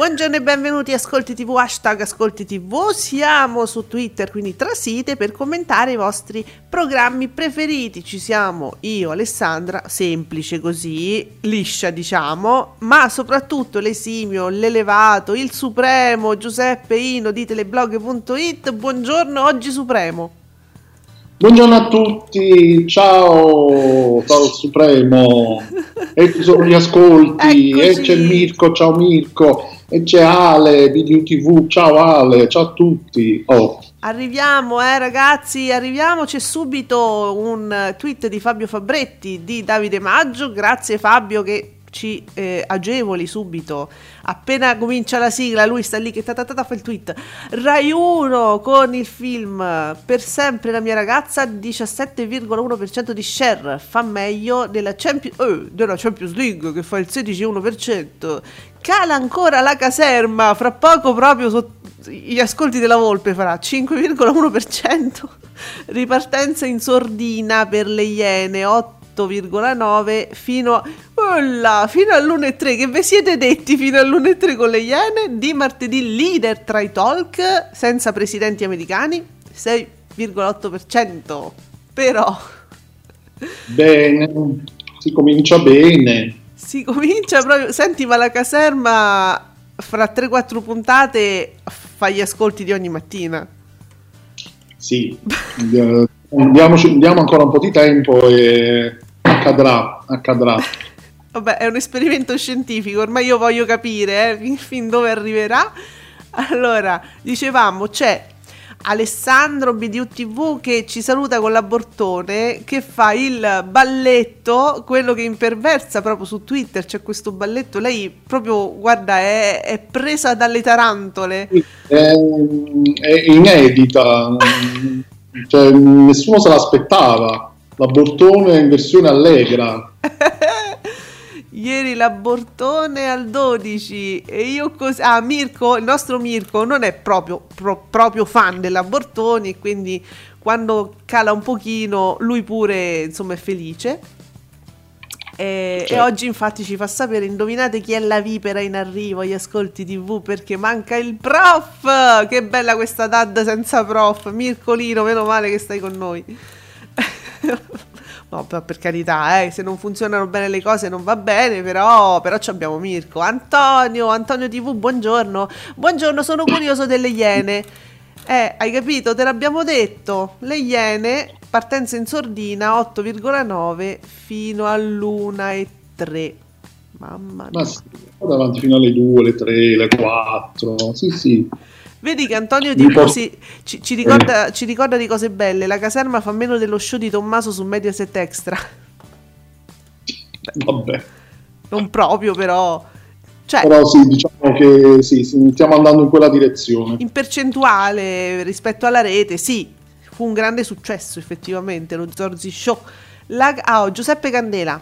Buongiorno e benvenuti a Ascolti TV, hashtag Ascolti TV. Siamo su Twitter, quindi trasite per commentare i vostri programmi preferiti. Ci siamo io, Alessandra, semplice così, liscia diciamo, ma soprattutto l'esimio, l'elevato, il supremo, Giuseppe Ino di teleblog.it. Buongiorno, oggi supremo. Buongiorno a tutti, ciao, ciao Supremo, e ci sono gli ascolti, Eccoci. e c'è Mirko, ciao Mirko, e c'è Ale, Video TV, ciao Ale, ciao a tutti. Oh, Arriviamo, eh ragazzi, arriviamo. C'è subito un tweet di Fabio Fabretti di Davide Maggio. Grazie Fabio che ci eh, agevoli subito. Appena comincia la sigla, lui sta lì che ta ta ta ta fa il tweet. Rai 1 con il film Per sempre la mia ragazza, 17,1% di share. Fa meglio della, Champions, eh, della Champions League che fa il 16,1%. Cala ancora la caserma, fra poco proprio sotto gli ascolti della Volpe farà 5,1%, ripartenza in sordina per le Iene 8,9 fino a Olla, fino all'1,3 che vi siete detti fino all'1,3 con le Iene? Di martedì leader tra i talk senza presidenti americani 6,8% però bene, si comincia bene. si comincia proprio senti ma la caserma fra 3-4 puntate fa gli ascolti di ogni mattina. Sì, eh, diamoci- diamo ancora un po' di tempo e accadrà, accadrà. Vabbè, è un esperimento scientifico, ormai io voglio capire eh, fin, fin dove arriverà. Allora, dicevamo, c'è Alessandro BDU TV che ci saluta con l'abortone, che fa il balletto, quello che imperversa proprio su Twitter, c'è questo balletto, lei proprio, guarda, è, è presa dalle tarantole. È, è inedita, cioè, nessuno se l'aspettava. L'abortone in versione allegra. Ieri l'abortone al 12 e io così... Ah, Mirko, il nostro Mirko non è proprio, pro- proprio fan dell'abortone, quindi quando cala un pochino lui pure insomma è felice. E, e Certo. oggi infatti ci fa sapere, indovinate chi è la vipera in arrivo agli ascolti tv perché manca il prof! Che bella questa DAD senza prof! Mircolino, meno male che stai con noi. No, per, per carità, eh, se non funzionano bene le cose non va bene, però, però ci abbiamo Mirko. Antonio, Antonio TV, buongiorno. Buongiorno, sono curioso delle Iene. Eh, hai capito? Te l'abbiamo detto. Le Iene, partenza in sordina 8,9 fino all'1,3. Mamma mia. Ma sì, vado avanti fino alle 2, le 3, le 4. Sì, sì. Vedi che Antonio Mi TV por- si- ci, ci ricorda, ci ricorda di cose belle. La caserma fa meno dello show di Tommaso su Mediaset Extra. Vabbè. Non proprio, però. Cioè, Però sì, diciamo che sì, stiamo andando in quella direzione. in percentuale rispetto alla rete, sì, fu un grande successo effettivamente lo Zorzi Show. La, ah, oh, Giuseppe Candela,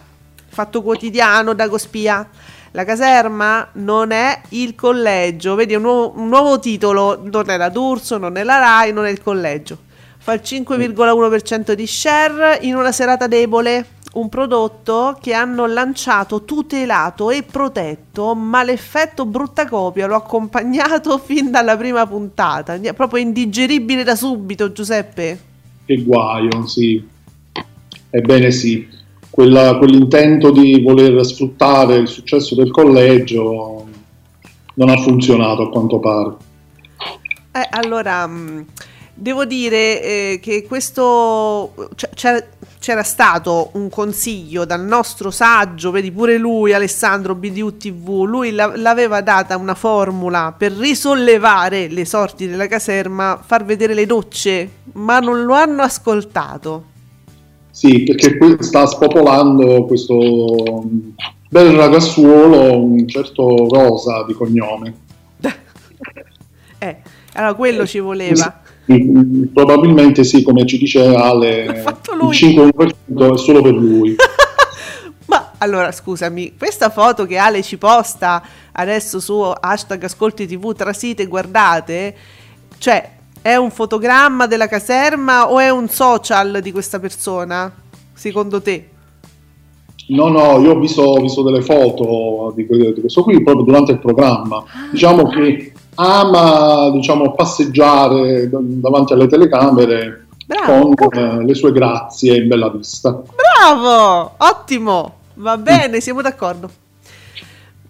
fatto quotidiano da Gospia. La caserma non è il collegio, vedi un nuovo, un nuovo titolo, non è la D'Urso, non è la Rai, non è il collegio. Fa il 5,1% di share in una serata debole, un prodotto che hanno lanciato tutelato e protetto, ma l'effetto brutta copia l'ho accompagnato fin dalla prima puntata. È proprio indigeribile da subito, Giuseppe. che guaio, sì. Ebbene sì, Quella, quell'intento di voler sfruttare il successo del collegio non ha funzionato a quanto pare. Eh, allora, mm, devo dire eh, che questo c'era, c'era, stato un consiglio dal nostro saggio, vedi pure lui, Alessandro BDU TV, lui l'aveva data una formula per risollevare le sorti della caserma, far vedere le docce, ma non lo hanno ascoltato. Sì, perché qui sta spopolando questo bel ragazzuolo, un certo Rosa di cognome. eh, allora quello ci voleva. Probabilmente sì, come ci dice Ale, il 5% è solo per lui. Ma allora scusami, questa foto che Ale ci posta adesso su hashtag ascolti tv trasite guardate, cioè è un fotogramma della caserma o è un social di questa persona, secondo te? No, no, io ho visto, ho visto delle foto di, di, questo qui proprio durante il programma. Ah. Diciamo che ama diciamo, passeggiare davanti alle telecamere Bravo. con eh, le sue grazie in bella vista. Bravo, ottimo, va bene, mm. siamo d'accordo.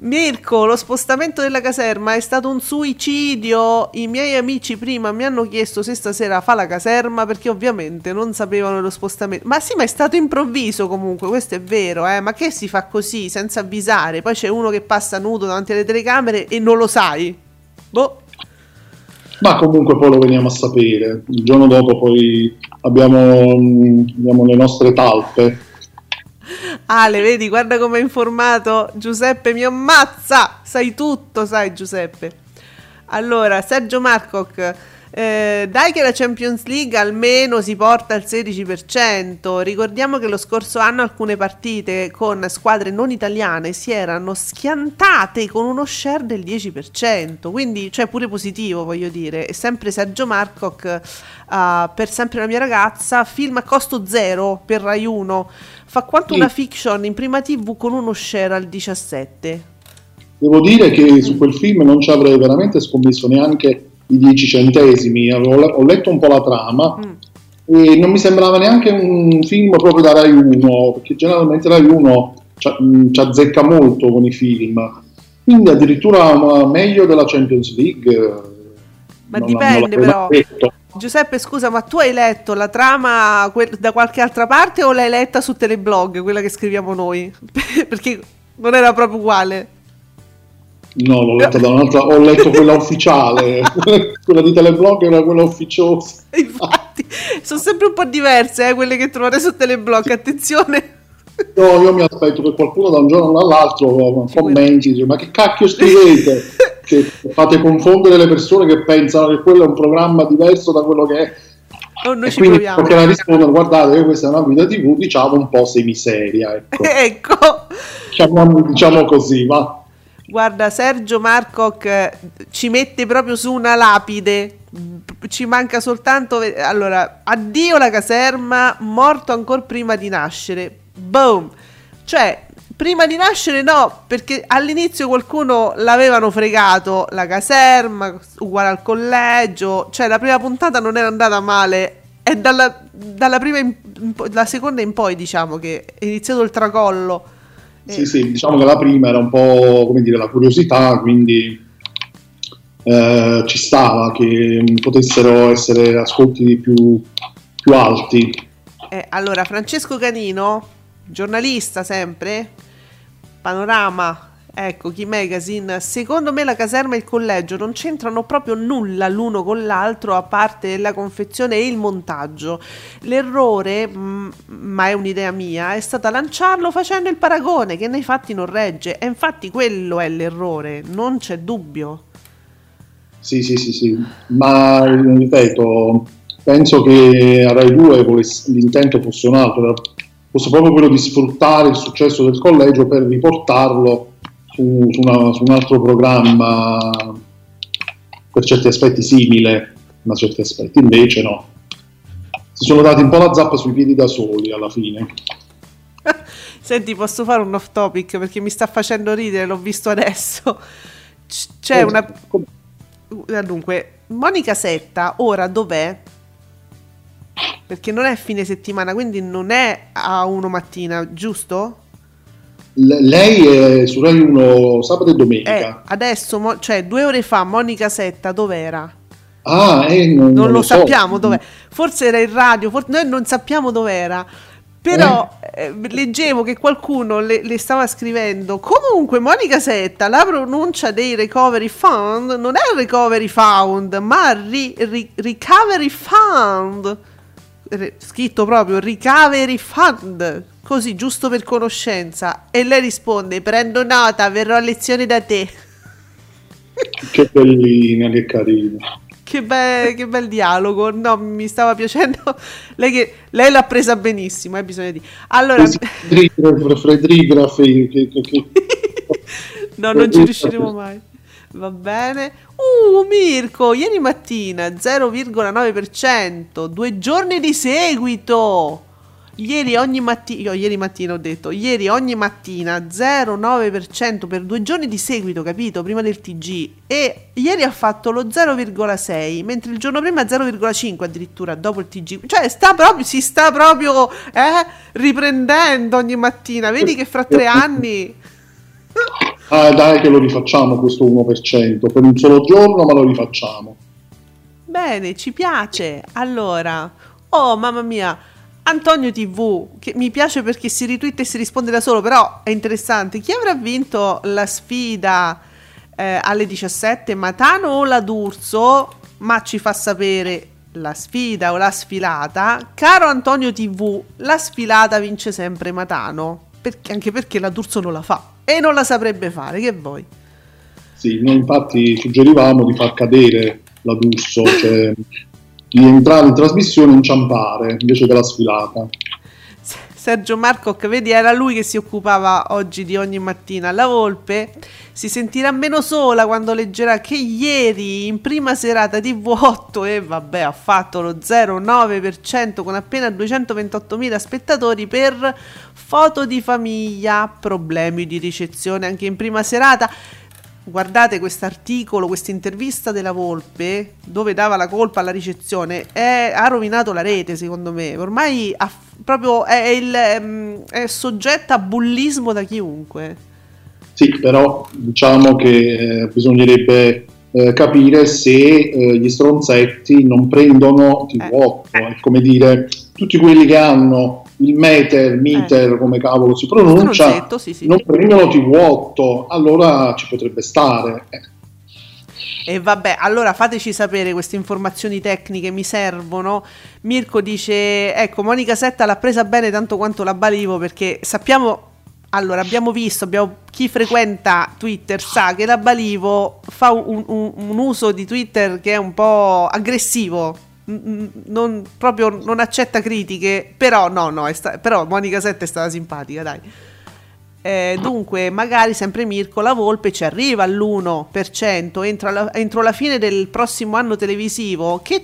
Mirko, lo spostamento della caserma è stato un suicidio. I miei amici prima mi hanno chiesto se stasera fa la caserma perché ovviamente non sapevano lo spostamento. Ma sì, ma è stato improvviso comunque, questo è vero, eh? Ma che si fa così senza avvisare? Poi c'è uno che passa nudo davanti alle telecamere e non lo sai. Boh. Ma comunque poi lo veniamo a sapere. Il giorno dopo poi abbiamo, abbiamo le nostre talpe Ale, vedi, guarda come è informato. Giuseppe mi ammazza. Sai tutto, sai Giuseppe. Allora, Sergio Marcoc. Eh, dai che la Champions League almeno si porta al 16%. Ricordiamo che lo scorso anno alcune partite con squadre non italiane si erano schiantate con uno share del 10%. Quindi, cioè, pure positivo, voglio dire. E sempre Sergio Marcoc, uh, per sempre la mia ragazza, film a costo zero per Rai 1 fa quanto sì. una fiction in prima TV con uno share al 17. Devo dire che su quel film non ci avrei veramente scommesso neanche i 10 centesimi, ho letto un po' la trama mm. e non mi sembrava neanche un film proprio da Rai 1, perché generalmente Rai 1 ci, mm, azzecca molto con i film, quindi addirittura meglio della Champions League. Ma non, dipende non però. Detto. Giuseppe, scusa, ma tu hai letto la trama da qualche altra parte o l'hai letta su Teleblog, quella che scriviamo noi? Perché non era proprio uguale. No, l'ho letta da un'altra, ho letto quella ufficiale, quella di Teleblog era quella ufficiosa. Infatti, sono sempre un po' diverse eh, quelle che trovate su Teleblog, attenzione. No, io mi aspetto che qualcuno da un giorno all'altro commenti, dice, ma che cacchio scrivete? che fate confondere le persone che pensano che quello è un programma diverso da quello che è. Oh, noi e ci quindi perché la rispondono guardate questa è una guida tv diciamo un po' semiseria ecco, ecco. Diciamo, diciamo così va guarda Sergio Marcoc eh, ci mette proprio su una lapide. Ci manca soltanto allora addio la caserma morto ancora prima di nascere. Boom. Cioè prima di nascere no, perché all'inizio qualcuno l'avevano fregato la caserma, uguale al collegio, cioè la prima puntata non era andata male, è dalla, dalla prima in, la seconda in poi diciamo che è iniziato il tracollo. Sì, sì, diciamo che la prima era un po' come dire la curiosità, quindi eh, ci stava che potessero essere ascolti più, più alti. Eh, allora, Francesco Canino, giornalista sempre, Panorama, ecco, Key Magazine, secondo me la caserma e il collegio non c'entrano proprio nulla l'uno con l'altro a parte la confezione e il montaggio. L'errore, mm, ma è un'idea mia, è stata lanciarlo facendo il paragone che nei fatti non regge e infatti quello è l'errore, non c'è dubbio. Sì, sì, sì, sì, ma ripeto, penso che a Rai 2 l'intento fosse un altro, fosse proprio quello di sfruttare il successo del collegio per riportarlo su, su, una, su un altro programma per certi aspetti simile, ma certi aspetti invece no. Si sono dati un po' la zappa sui piedi da soli alla fine. Senti, posso fare un off topic perché mi sta facendo ridere, l'ho visto adesso. C'è una... Dunque, Monica Setta ora dov'è? Perché non è fine settimana, quindi non è a 1 mattina, giusto? Lei è su Rai 1 sabato e domenica. Eh, adesso, mo- cioè due ore fa, Monica Setta dov'era? Ah, eh, non, Non, non lo, lo so. sappiamo dov'è. Forse era in radio, for- noi non sappiamo dov'era. Però eh, leggevo che qualcuno le, le stava scrivendo. Comunque, Monica Setta, la pronuncia dei recovery fund non è recovery fund, ma ri- ri- recovery fund. Scritto proprio recovery fund. Così, giusto per conoscenza. E lei risponde: Prendo nota, verrò a lezione da te. Che bellina, che carina. Che, be- che bel dialogo, no, mi stava piacendo. Lei, che- lei l'ha presa benissimo, eh, bisogna dire. Allora, che, che, che- no, non ci riusciremo mai. Va bene. Uh, Mirko, ieri mattina 0,9%, due giorni di seguito. Ieri ogni mattina, ieri mattina ho detto, ieri ogni mattina 0,9% per due giorni di seguito, capito? Prima del TG. E ieri ha fatto lo 0,6, mentre il giorno prima 0,5 addirittura dopo il TG. Cioè sta proprio, si sta proprio eh, riprendendo ogni mattina. Vedi che fra tre anni... Ah, dai che lo rifacciamo questo 1%, per un solo giorno ma lo rifacciamo. Bene, ci piace. Allora, oh mamma mia, Antonio TV, che mi piace perché si ritwitta e si risponde da solo, però è interessante. Chi avrà vinto la sfida eh, alle 17, Matano o la D'Urso? Ma ci fa sapere la sfida o la sfilata. Caro Antonio TV, la sfilata vince sempre Matano, perché- anche perché la D'Urso non la fa e non la saprebbe fare, che vuoi? Sì, noi infatti suggerivamo di far cadere la D'Urso, cioè di entrare in trasmissione e inciampare invece della sfilata. Sergio Marcoc, vedi, era lui che si occupava oggi di ogni mattina. La Volpe si sentirà meno sola quando leggerà che ieri in prima serata di vuoto e vabbè ha fatto lo 0,9% con appena 228.000 spettatori per foto di famiglia, problemi di ricezione anche in prima serata. Guardate quest'articolo, questa intervista della Volpe, dove dava la colpa alla ricezione, è- ha rovinato la rete secondo me. Ormai ha proprio è, il, ehm, è soggetta a bullismo da chiunque. Sì, però diciamo che eh, bisognerebbe eh, capire se eh, gli stronzetti non prendono TV8, Eh. è come dire, tutti quelli che hanno il meter, meter, come cavolo si pronuncia, Stronzetto, sì, sì. non prendono TV8, allora ci potrebbe stare. Eh, E vabbè, allora fateci sapere queste informazioni tecniche, mi servono. Mirko dice, ecco, Monica Setta l'ha presa bene tanto quanto la Balivo perché sappiamo, allora abbiamo visto, abbiamo- chi frequenta Twitter sa che la Balivo fa un, un- un uso di Twitter che è un po' aggressivo. Non, proprio non accetta critiche, però no, no, sta- però Monica Setta è stata simpatica, dai. Eh, dunque, magari sempre Mirko La Volpe ci arriva all'1% entro la, entro la fine del prossimo anno televisivo. Che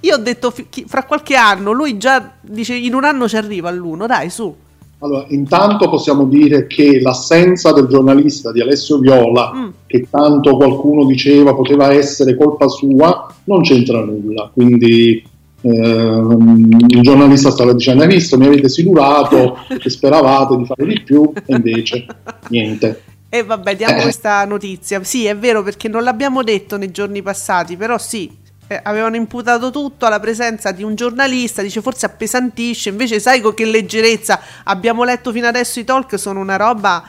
io ho detto fra qualche anno, lui già dice in un anno ci arriva all'1, dai su. Allora, intanto possiamo dire che l'assenza del giornalista di Alessio Viola, Mm. che tanto qualcuno diceva poteva essere colpa sua, non c'entra nulla. Quindi ehm, il giornalista stava dicendo: Hai visto, mi avete silurato che speravate di fare di più, e invece niente. E vabbè, diamo questa notizia. Sì, è vero perché non l'abbiamo detto nei giorni passati, però sì, eh, avevano imputato tutto alla presenza di un giornalista, dice forse appesantisce, invece sai con che leggerezza abbiamo letto fino adesso i talk, sono una roba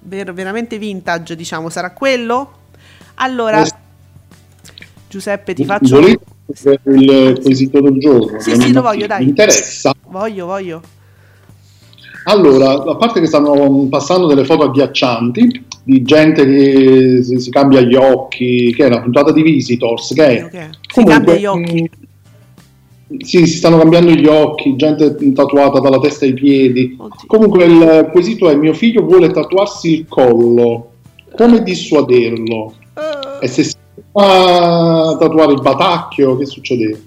ver- veramente vintage, diciamo, sarà quello? Allora, Eh, Giuseppe, ti faccio... Volete il quesito del giorno? Sì, sì, lo voglio, dai. Mi interessa. Voglio, voglio. Allora, a parte che stanno passando delle foto agghiaccianti di gente che si, si cambia gli occhi, che è una puntata di Visitors, che è... Ok. Si comunque, cambia gli occhi. mm, Sì, si stanno cambiando gli occhi, gente tatuata dalla testa ai piedi. Oddio. Comunque il quesito è mio figlio vuole tatuarsi il collo, come dissuaderlo? Eh, E se si fa tatuare il batacchio, che succede?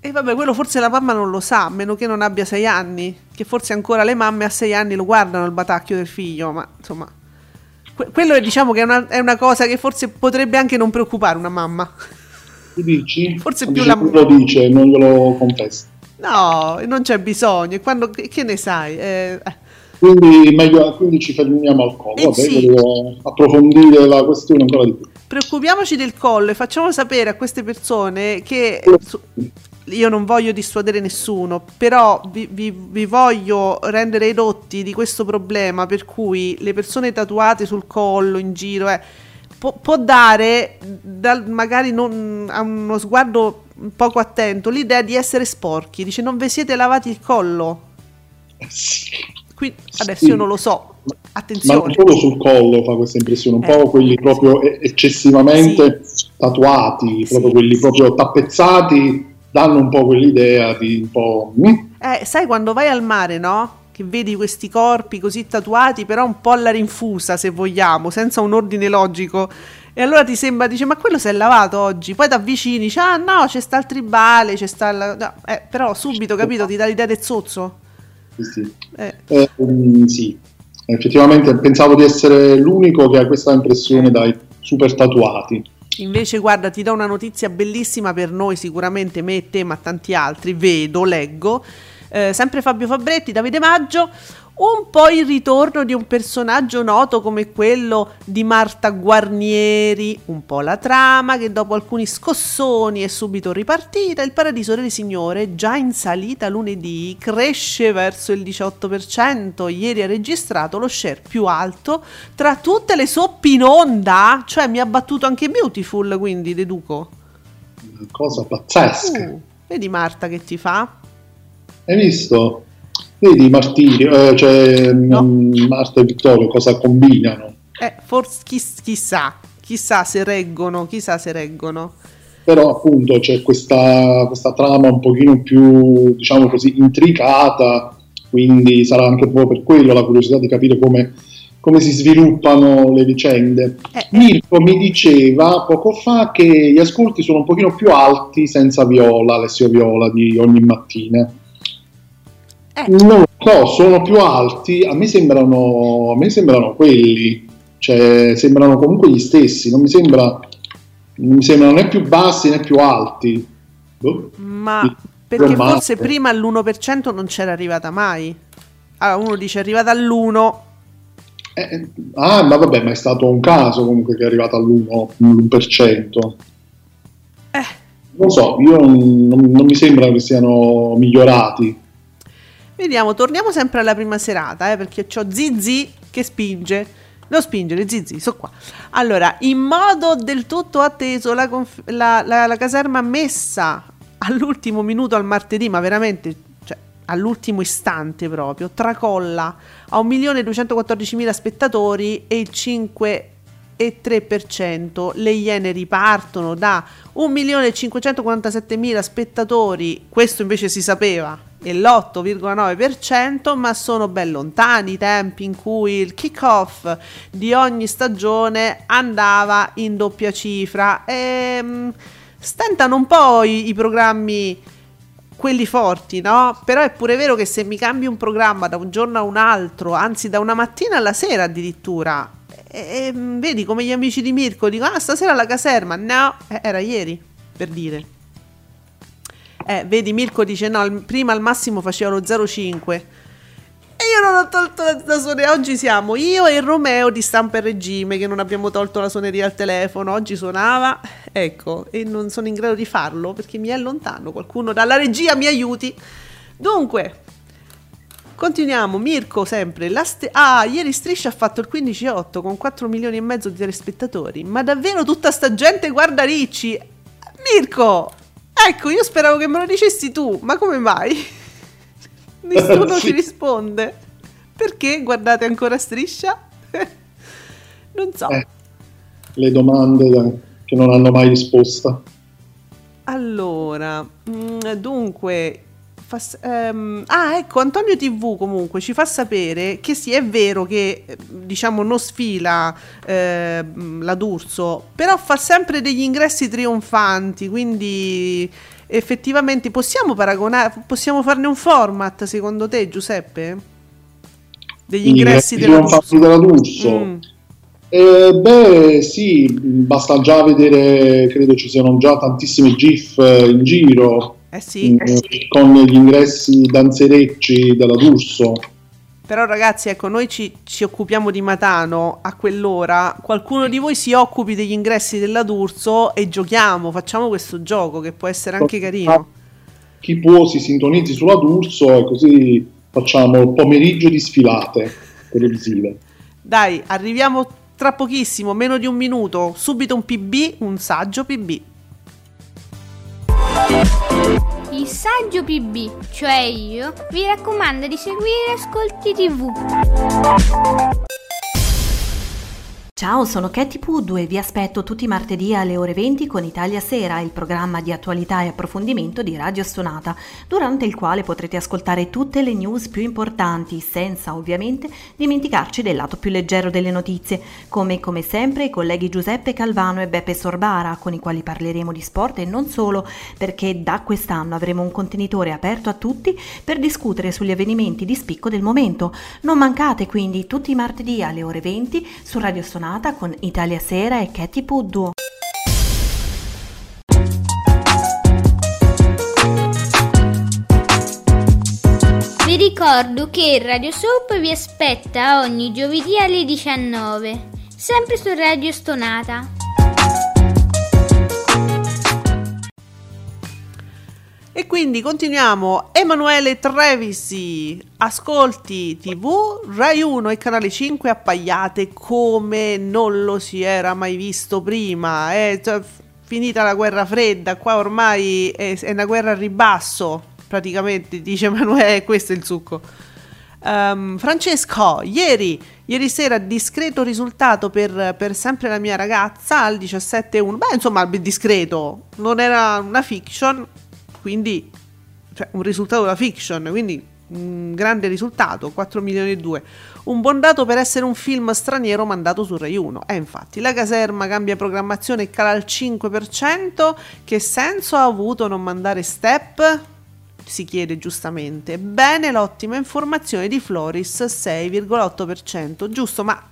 E vabbè, quello forse la mamma non lo sa, a meno che non abbia sei anni, che forse ancora le mamme a sei anni lo guardano il batacchio del figlio, ma insomma... que- quello è, diciamo che è una, è una cosa che forse potrebbe anche non preoccupare una mamma. Tu dici? Forse più la- lui lo dice, non glielo confessa. No, non c'è bisogno. Quando, che ne sai? Eh, eh. quindi, meglio, quindi, ci fermiamo al collo. Eh Vabbè, sì. Devo approfondire la questione ancora di più. Preoccupiamoci del collo e facciamo sapere a queste persone che io non voglio dissuadere nessuno, però vi, vi, vi, voglio rendere edotti di questo problema per cui le persone tatuate sul collo, in giro, eh, può, può, dare, dal, magari non, a uno sguardo poco attento, l'idea di essere sporchi. Dice non vi siete lavati il collo? Sì. Qui, adesso sì. io non lo so, attenzione. Ma solo sul collo fa questa impressione, un eh. po' quelli proprio eccessivamente sì. tatuati, proprio quelli proprio tappezzati danno un po' quell'idea di un po'... Mm? Eh, sai quando vai al mare, no? Che vedi questi corpi così tatuati, però un po' alla rinfusa, se vogliamo, senza un ordine logico. E allora ti sembra, dice, ma quello si è lavato oggi? Poi ti avvicini, dici, ah no, c'è sta il tribale, c'è sta... Il... No, eh, però subito, capito, ti dà l'idea del zozzo. Sì, sì. Eh. Eh, um, sì. effettivamente pensavo di essere l'unico che ha questa impressione dai super tatuati. Invece, guarda, ti do una notizia bellissima per noi, sicuramente me e te, ma tanti altri. Vedo, leggo. Eh, sempre Fabio Fabretti, Davide Maggio un po' il ritorno di un personaggio noto come quello di Marta Guarnieri, un po' la trama che dopo alcuni scossoni è subito ripartita, il Paradiso delle Signore, già in salita lunedì, cresce verso il 18%, ieri ha registrato lo share più alto tra tutte le soppe in onda, cioè mi ha battuto anche Beautiful, quindi deduco. Cosa pazzesca. Uh, vedi Marta che ti fa? Hai visto? Vedi i martiri, eh, cioè no. Mm, Marta e Vittorio cosa combinano? Eh, forse chiss- chissà, chissà se reggono, chissà se reggono. Però appunto c'è questa, questa trama un pochino più, diciamo così, intricata, quindi sarà anche un po' per quello la curiosità di capire come, come si sviluppano le vicende. Eh, eh. Mirko mi diceva poco fa che gli ascolti sono un pochino più alti senza Viola, Alessio Viola di ogni mattina. Eh. Non lo so, sono più alti, a me sembrano, a me sembrano quelli, cioè sembrano comunque gli stessi, non mi sembra, non mi sembrano né più bassi né più alti. Boh. Ma perché forse prima all'1% non c'era arrivata mai. Allora uno dice è arrivata all'1. Eh, eh, ah, ma vabbè, ma è stato un caso comunque che è arrivata all'1%. Eh. Non so, io non, non mi sembra che siano migliorati. Vediamo, torniamo sempre alla prima serata, eh, perché ho Zizi che spinge. Non spingere, Zizi, so qua. Allora, in modo del tutto atteso, la, conf- la, la, la caserma messa all'ultimo minuto al martedì, ma veramente cioè, all'ultimo istante proprio, tracolla a 1.214.000 spettatori e il 5,3%. Le Iene ripartono da 1.547.000 spettatori, questo invece si sapeva, e l'8,9%, ma sono ben lontani i tempi in cui il kick-off di ogni stagione andava in doppia cifra. E, um, stentano un po' i, i programmi quelli forti, no? Però è pure vero che se mi cambi un programma da un giorno a un altro, anzi da una mattina alla sera addirittura, e, e, vedi come gli amici di Mirko dicono: Ah, stasera la caserma. No, era ieri per dire. Eh, vedi, Mirko dice no, prima al massimo faceva lo 0,5. E io non ho tolto la, la suoneria. Oggi siamo io e Romeo di stampa e regime che non abbiamo tolto la suoneria al telefono. Oggi suonava, ecco, e non sono in grado di farlo perché mi è lontano. Qualcuno dalla regia mi aiuti. Dunque, continuiamo. Mirko sempre. St- ah, ieri Striscia ha fatto il 15,8 con 4 milioni e mezzo di telespettatori. Ma davvero tutta sta gente guarda Ricci? Mirko, Ecco, io speravo che me lo dicessi tu, ma come mai? Nessuno ci risponde. Perché guardate ancora striscia? non so. Eh, le domande che non hanno mai risposta. Allora, mm, dunque, Fa, ehm, ah, ecco, Antonio TV comunque ci fa sapere che sì, è vero che diciamo non sfila eh, la D'Urso, però fa sempre degli ingressi trionfanti, quindi effettivamente possiamo paragonare, possiamo farne un format secondo te Giuseppe? Degli ingressi, ingressi della D'Urso? Della D'Urso. Mm. Eh, beh, sì, basta già vedere, credo ci siano già tantissimi GIF in giro Eh sì. Eh sì. Con gli ingressi danzerecci della D'Urso. Però ragazzi, ecco, noi ci, ci, occupiamo di Matano a quell'ora, qualcuno di voi si occupi degli ingressi della D'Urso e giochiamo, facciamo questo gioco che può essere anche carino. Chi può si sintonizzi sulla D'Urso e così facciamo il pomeriggio di sfilate televisive. Dai, arriviamo tra pochissimo, meno di un minuto, subito un PB, un saggio PB. Il saggio PB, cioè io, vi raccomando di seguire Ascolti TV. Ciao, sono Katy Puddu e vi aspetto tutti i martedì alle ore 20 con Italia Sera, il programma di attualità e approfondimento di Radio Stonata, durante il quale potrete ascoltare tutte le news più importanti, senza ovviamente dimenticarci del lato più leggero delle notizie, come come sempre i colleghi Giuseppe Calvano e Beppe Sorbara, con i quali parleremo di sport e non solo, perché da quest'anno avremo un contenitore aperto a tutti per discutere sugli avvenimenti di spicco del momento. Non mancate quindi tutti i martedì alle ore 20 su Radio Stonata giornata con Italia Sera e Katy Puddu. Vi ricordo che il Radio Soap vi aspetta ogni giovedì alle 19, sempre su Radio Stonata. E quindi continuiamo. Emanuele Trevisi, ascolti TV, Rai 1 e Canale 5 appaiate come non lo si era mai visto prima. È finita la guerra fredda, qua ormai è, è una guerra a ribasso, praticamente, dice Emanuele, questo è il succo. Um, Francesco, ieri, ieri sera discreto risultato per, per sempre la mia ragazza al 17.1. Beh, insomma, discreto, non era una fiction, quindi cioè, un risultato da fiction, quindi un grande risultato, 4 milioni e 2. Un buon dato per essere un film straniero mandato su Rai 1. E eh, infatti, la caserma cambia programmazione e cala al 5%. Che senso ha avuto non mandare step? Si chiede giustamente. Bene l'ottima informazione di Floris, 6,8%. Giusto, ma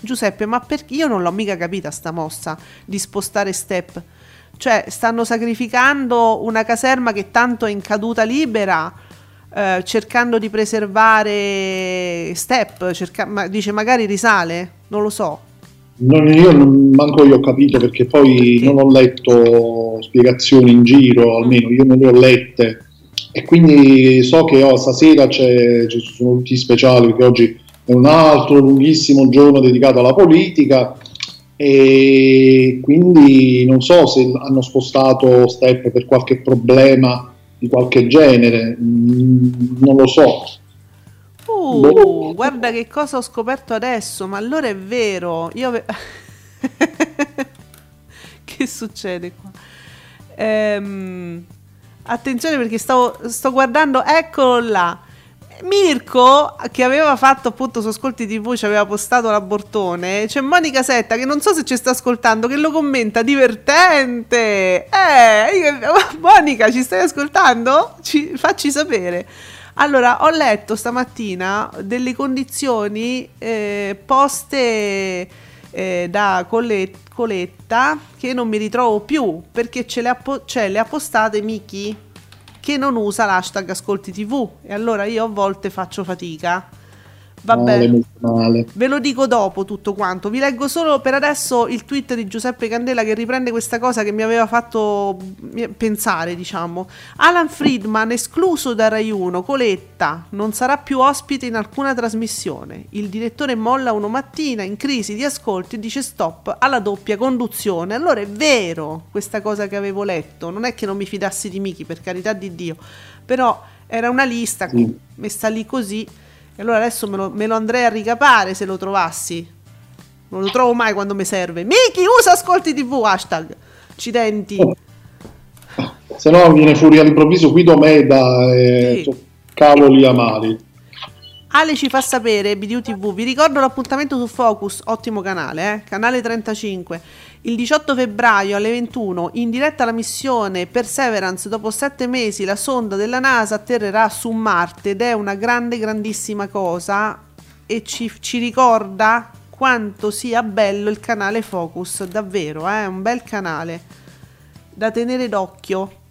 Giuseppe, ma perché io non l'ho mica capita sta mossa di spostare step? Cioè, stanno sacrificando una caserma che tanto è in caduta libera, eh, cercando di preservare Step, cerca- ma, dice magari risale, non lo so. Non, io non, manco io ho capito perché poi non ho letto spiegazioni in giro, almeno io non le ho lette. E quindi so che oh, stasera ci sono tutti i speciali perché oggi è un altro lunghissimo giorno dedicato alla politica e quindi non so se hanno spostato Step per qualche problema di qualche genere, mm, non lo so. Uh, boh. guarda che cosa ho scoperto adesso, ma allora è vero, io... Ve- che succede qua? Ehm, attenzione perché stavo, sto guardando, eccolo là. Mirko, che aveva fatto appunto su Ascolti TV, ci aveva postato l'abortone. C'è Monica Setta che non so se ci sta ascoltando, che lo commenta divertente. Eh, Monica, ci stai ascoltando? Ci, facci sapere. Allora, ho letto stamattina delle condizioni eh, poste eh, da Coletta che non mi ritrovo più perché ce le ha, po- cioè, le ha postate Miki che non usa l'hashtag ascolti tv e allora io a volte faccio fatica Vabbè, male, ve lo dico dopo tutto quanto. Vi leggo solo per adesso il tweet di Giuseppe Candela che riprende questa cosa che mi aveva fatto pensare, diciamo. Alan Friedman escluso da Rai 1, Coletta, non sarà più ospite in alcuna trasmissione. Il direttore molla uno mattina in crisi di ascolti e dice stop alla doppia conduzione. Allora è vero questa cosa che avevo letto, non è che non mi fidassi di Miki, per carità di Dio, però era una lista sì. messa lì così e allora adesso me lo, me lo, andrei a ricapare se lo trovassi. Non lo trovo mai quando mi serve. Miki, usa ascolti TV, hashtag. Accidenti. Se no viene fuori all'improvviso Guido Meda e sì. cavoli amari. Ale ci fa sapere, BDU TV, vi ricordo l'appuntamento su Focus, ottimo canale, eh? canale 35 il 18 febbraio alle 21, in diretta la missione Perseverance, dopo sette mesi la sonda della NASA atterrerà su Marte ed è una grande, grandissima cosa e ci, ci ricorda quanto sia bello il canale Focus, davvero, è eh? un bel canale da tenere d'occhio.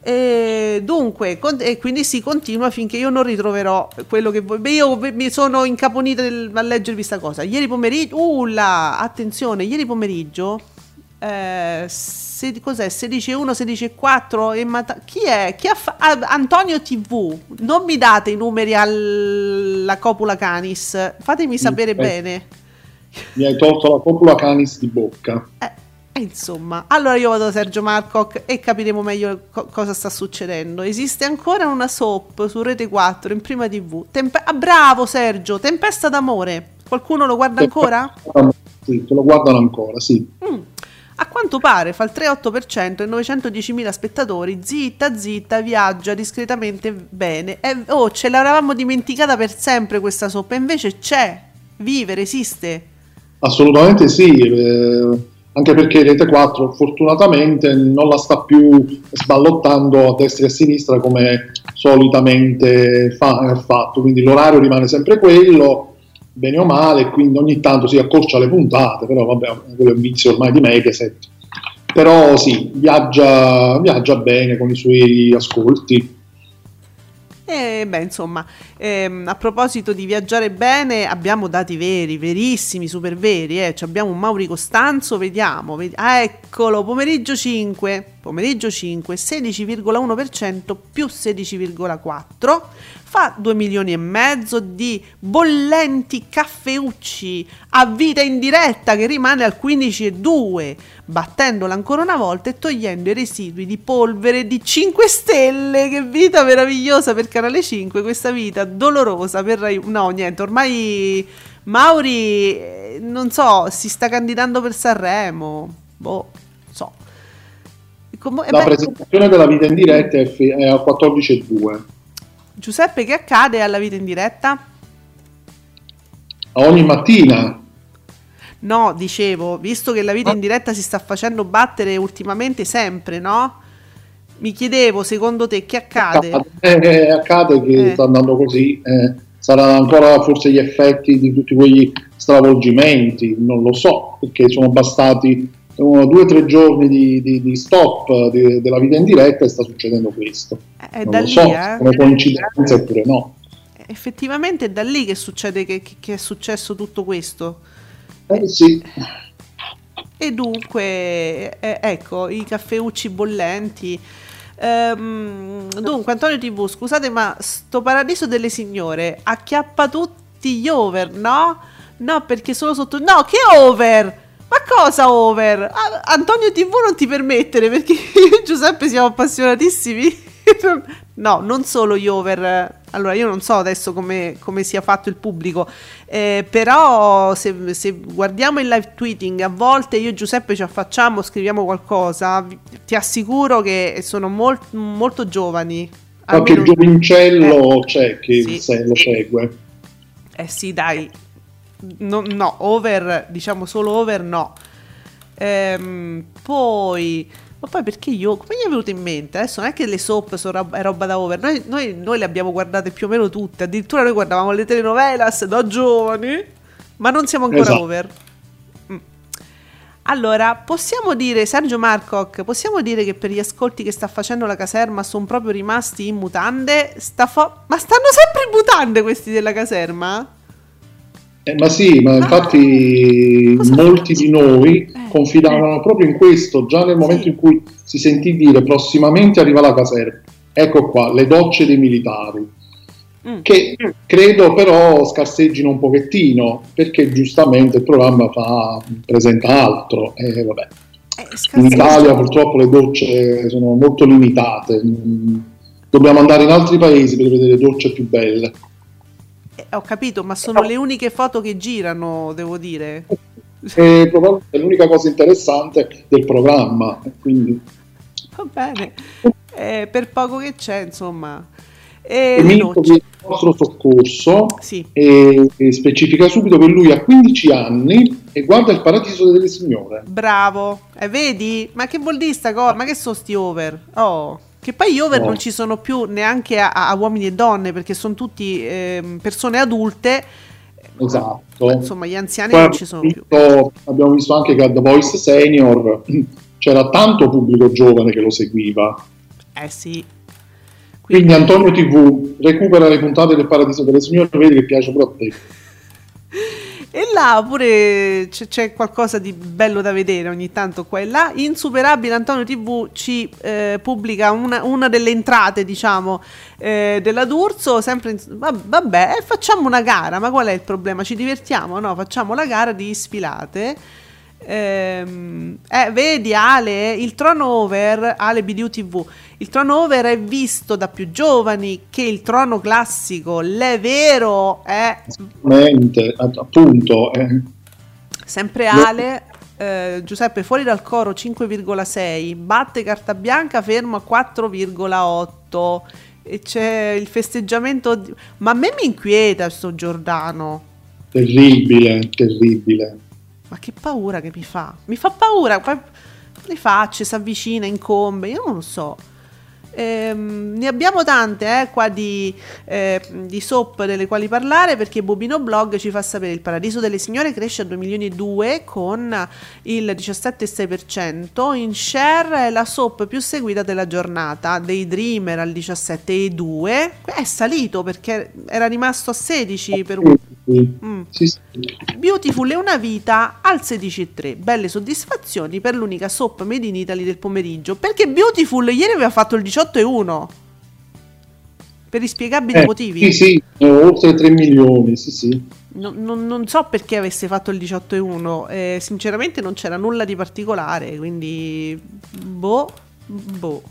E dunque, con- e quindi si continua finché io non ritroverò quello che voi. Io mi sono incaponita del- a leggervi questa cosa. Ieri pomeriggio, uh, là, attenzione, ieri pomeriggio, eh, se- cos'è? 16.1, 16.4. E Mata- chi è? Chi ha fa- ah, Antonio TV. Non mi date i numeri alla copula canis, fatemi sapere eh. bene. Mi hai tolto la copula canis di bocca. Eh, insomma, allora io vado da Sergio Marcoc e capiremo meglio co- cosa sta succedendo. Esiste ancora una soap su Rete 4 in prima TV. Tempe- ah, bravo Sergio, Tempesta d'amore. Qualcuno lo guarda ancora? Sì, te lo guardano ancora, sì. Mm. A quanto pare fa il 3,8% e 910.000 spettatori. Zitta, zitta, viaggia discretamente bene. E, oh, ce l'avevamo dimenticata per sempre questa soap, invece c'è, vive, resiste. Assolutamente sì, eh, anche perché Rete 4 fortunatamente non la sta più sballottando a destra e a sinistra come solitamente fa, ha fatto, quindi l'orario rimane sempre quello, bene o male, quindi ogni tanto si accorcia le puntate, però vabbè, quello è un vizio ormai di Mediaset. Però sì, viaggia, viaggia bene con i suoi ascolti. E beh, insomma, ehm, a proposito di viaggiare bene, abbiamo dati veri, verissimi, super veri. Eh. Abbiamo un Mauri Costanzo, vediamo. vedi- ah, eccolo, pomeriggio 5, pomeriggio 5, 16,1% più 16,4%, fa 2 milioni e mezzo di bollenti caffeucci a vita in diretta che rimane al 15,2%, battendola ancora una volta e togliendo i residui di polvere di 5 stelle. Che vita meravigliosa per Canale 5, questa vita dolorosa per Rai. No, niente, ormai Mauri, eh, non so, si sta candidando per Sanremo. Boh. Com- eh La beh, presentazione della vita in diretta è, fi- è a 14,2. Giuseppe, che accade alla vita in diretta? Ogni mattina No, dicevo, visto che la vita in diretta si sta facendo battere ultimamente sempre, no? Mi chiedevo, secondo te, che accade? Eh, accade che Eh. sta andando così, eh, saranno ancora forse gli effetti di tutti quegli stravolgimenti, non lo so, perché sono bastati uno, due o tre giorni di, di- di stop di- della vita in diretta e sta succedendo questo. È non da lo lì, so, eh? come coincidenza oppure no. Effettivamente è da lì che succede che, che- è successo tutto questo. Eh, sì, E dunque, eh, ecco, i caffeucci bollenti. Ehm, dunque, Antonio TV, scusate, ma sto paradiso delle signore acchiappa tutti gli over, no? No, perché solo sotto... No, che over? Ma cosa over? Antonio TV non ti permettere perché io e Giuseppe siamo appassionatissimi. no, non solo gli over. Allora, io non so adesso come, come sia fatto il pubblico, eh, però se, se guardiamo il live tweeting, a volte io e Giuseppe ci affacciamo, scriviamo qualcosa, ti assicuro che sono molt- molto giovani. qualche giovincello Eh, c'è che sì. se- lo segue. Eh sì, dai. No, no, over, diciamo solo over no. Ehm, poi, ma poi perché io, come mi è venuto in mente? Adesso non è che le soap sono roba, è roba da over, noi, noi- noi le abbiamo guardate più o meno tutte, addirittura noi guardavamo le telenovelas da giovani, ma non siamo ancora Esatto. over. Mm. Allora, possiamo dire, Sergio Marcoc, possiamo dire che per gli ascolti che sta facendo la caserma sono proprio rimasti in mutande? Sta fa- ma stanno sempre in mutande questi della caserma? Eh, ma sì, ma infatti Cosa molti di noi Eh. confidavano proprio in questo, già nel momento Sì. in cui si sentì dire prossimamente arriva la caserma. Ecco qua, le docce dei militari, Mm. che credo però scarseggino un pochettino, perché giustamente il programma fa, presenta altro. E vabbè. Eh, In. Italia purtroppo le docce sono molto limitate, Mm, dobbiamo andare in altri paesi per vedere docce più belle. Eh, ho capito, ma sono le uniche foto che girano, devo dire. Probabilmente è l'unica cosa interessante del programma, quindi Va bene. Eh, per poco che c'è, insomma. E viene al nostro soccorso Sì. e, e specifica subito che lui ha 15 anni e guarda il paradiso delle signore. Bravo. E vedi? Ma che vuol dire sta cosa? Ma che sono sti over? Oh. Che poi gli over No. non ci sono più neanche a, a uomini e donne, perché sono tutti ehm, persone adulte. Esatto. Insomma, gli anziani Poi non ci sono più. abbiamo visto- abbiamo visto anche che a The Voice Senior c'era tanto pubblico giovane che lo seguiva. Eh sì. Quindi, Quindi Antonio TV recupera le puntate del Paradiso delle Signore, vedi che piace proprio a te. E là pure c'è, c'è, qualcosa di bello da vedere ogni tanto qua e là. Insuperabile Antonio TV ci eh, pubblica una, una, delle entrate, diciamo, eh, della D'Urso. Sempre in, vabbè, eh, facciamo una gara. Ma qual è il problema? Ci divertiamo, no? Facciamo la gara di sfilate Ehm, eh, vedi Ale, il turnover, Ale BDU TV, il turnover è visto da più giovani che il trono classico, l'è vero, eh. appunto. Eh. Sempre Ale, eh, Giuseppe, fuori dal coro 5,6, batte carta bianca, fermo a 4,8 e c'è il festeggiamento, di... ma a me mi inquieta sto Giordano. Terribile, terribile. Ma che paura che mi fa? Mi fa paura. Le facce si avvicina, incombe. Io non lo so. Ehm, ne abbiamo tante eh, qua di, eh, di, soap delle quali parlare perché Bobino Blog ci fa sapere il Paradiso delle Signore cresce a 2 milioni e 2 con il 17,6% in share è la soap più seguita della giornata dei Dreamer al 17,2 è salito perché era rimasto a 16 per un Mm. Sì, sì. Beautiful è una vita al 16,3 belle soddisfazioni per l'unica soap made in Italy del pomeriggio perché Beautiful ieri aveva fatto il 18,1 per inspiegabili eh, motivi sì sì oltre 3 milioni sì sì no, non, non, so perché avesse fatto il 18,1 eh, sinceramente non c'era nulla di particolare quindi boh boh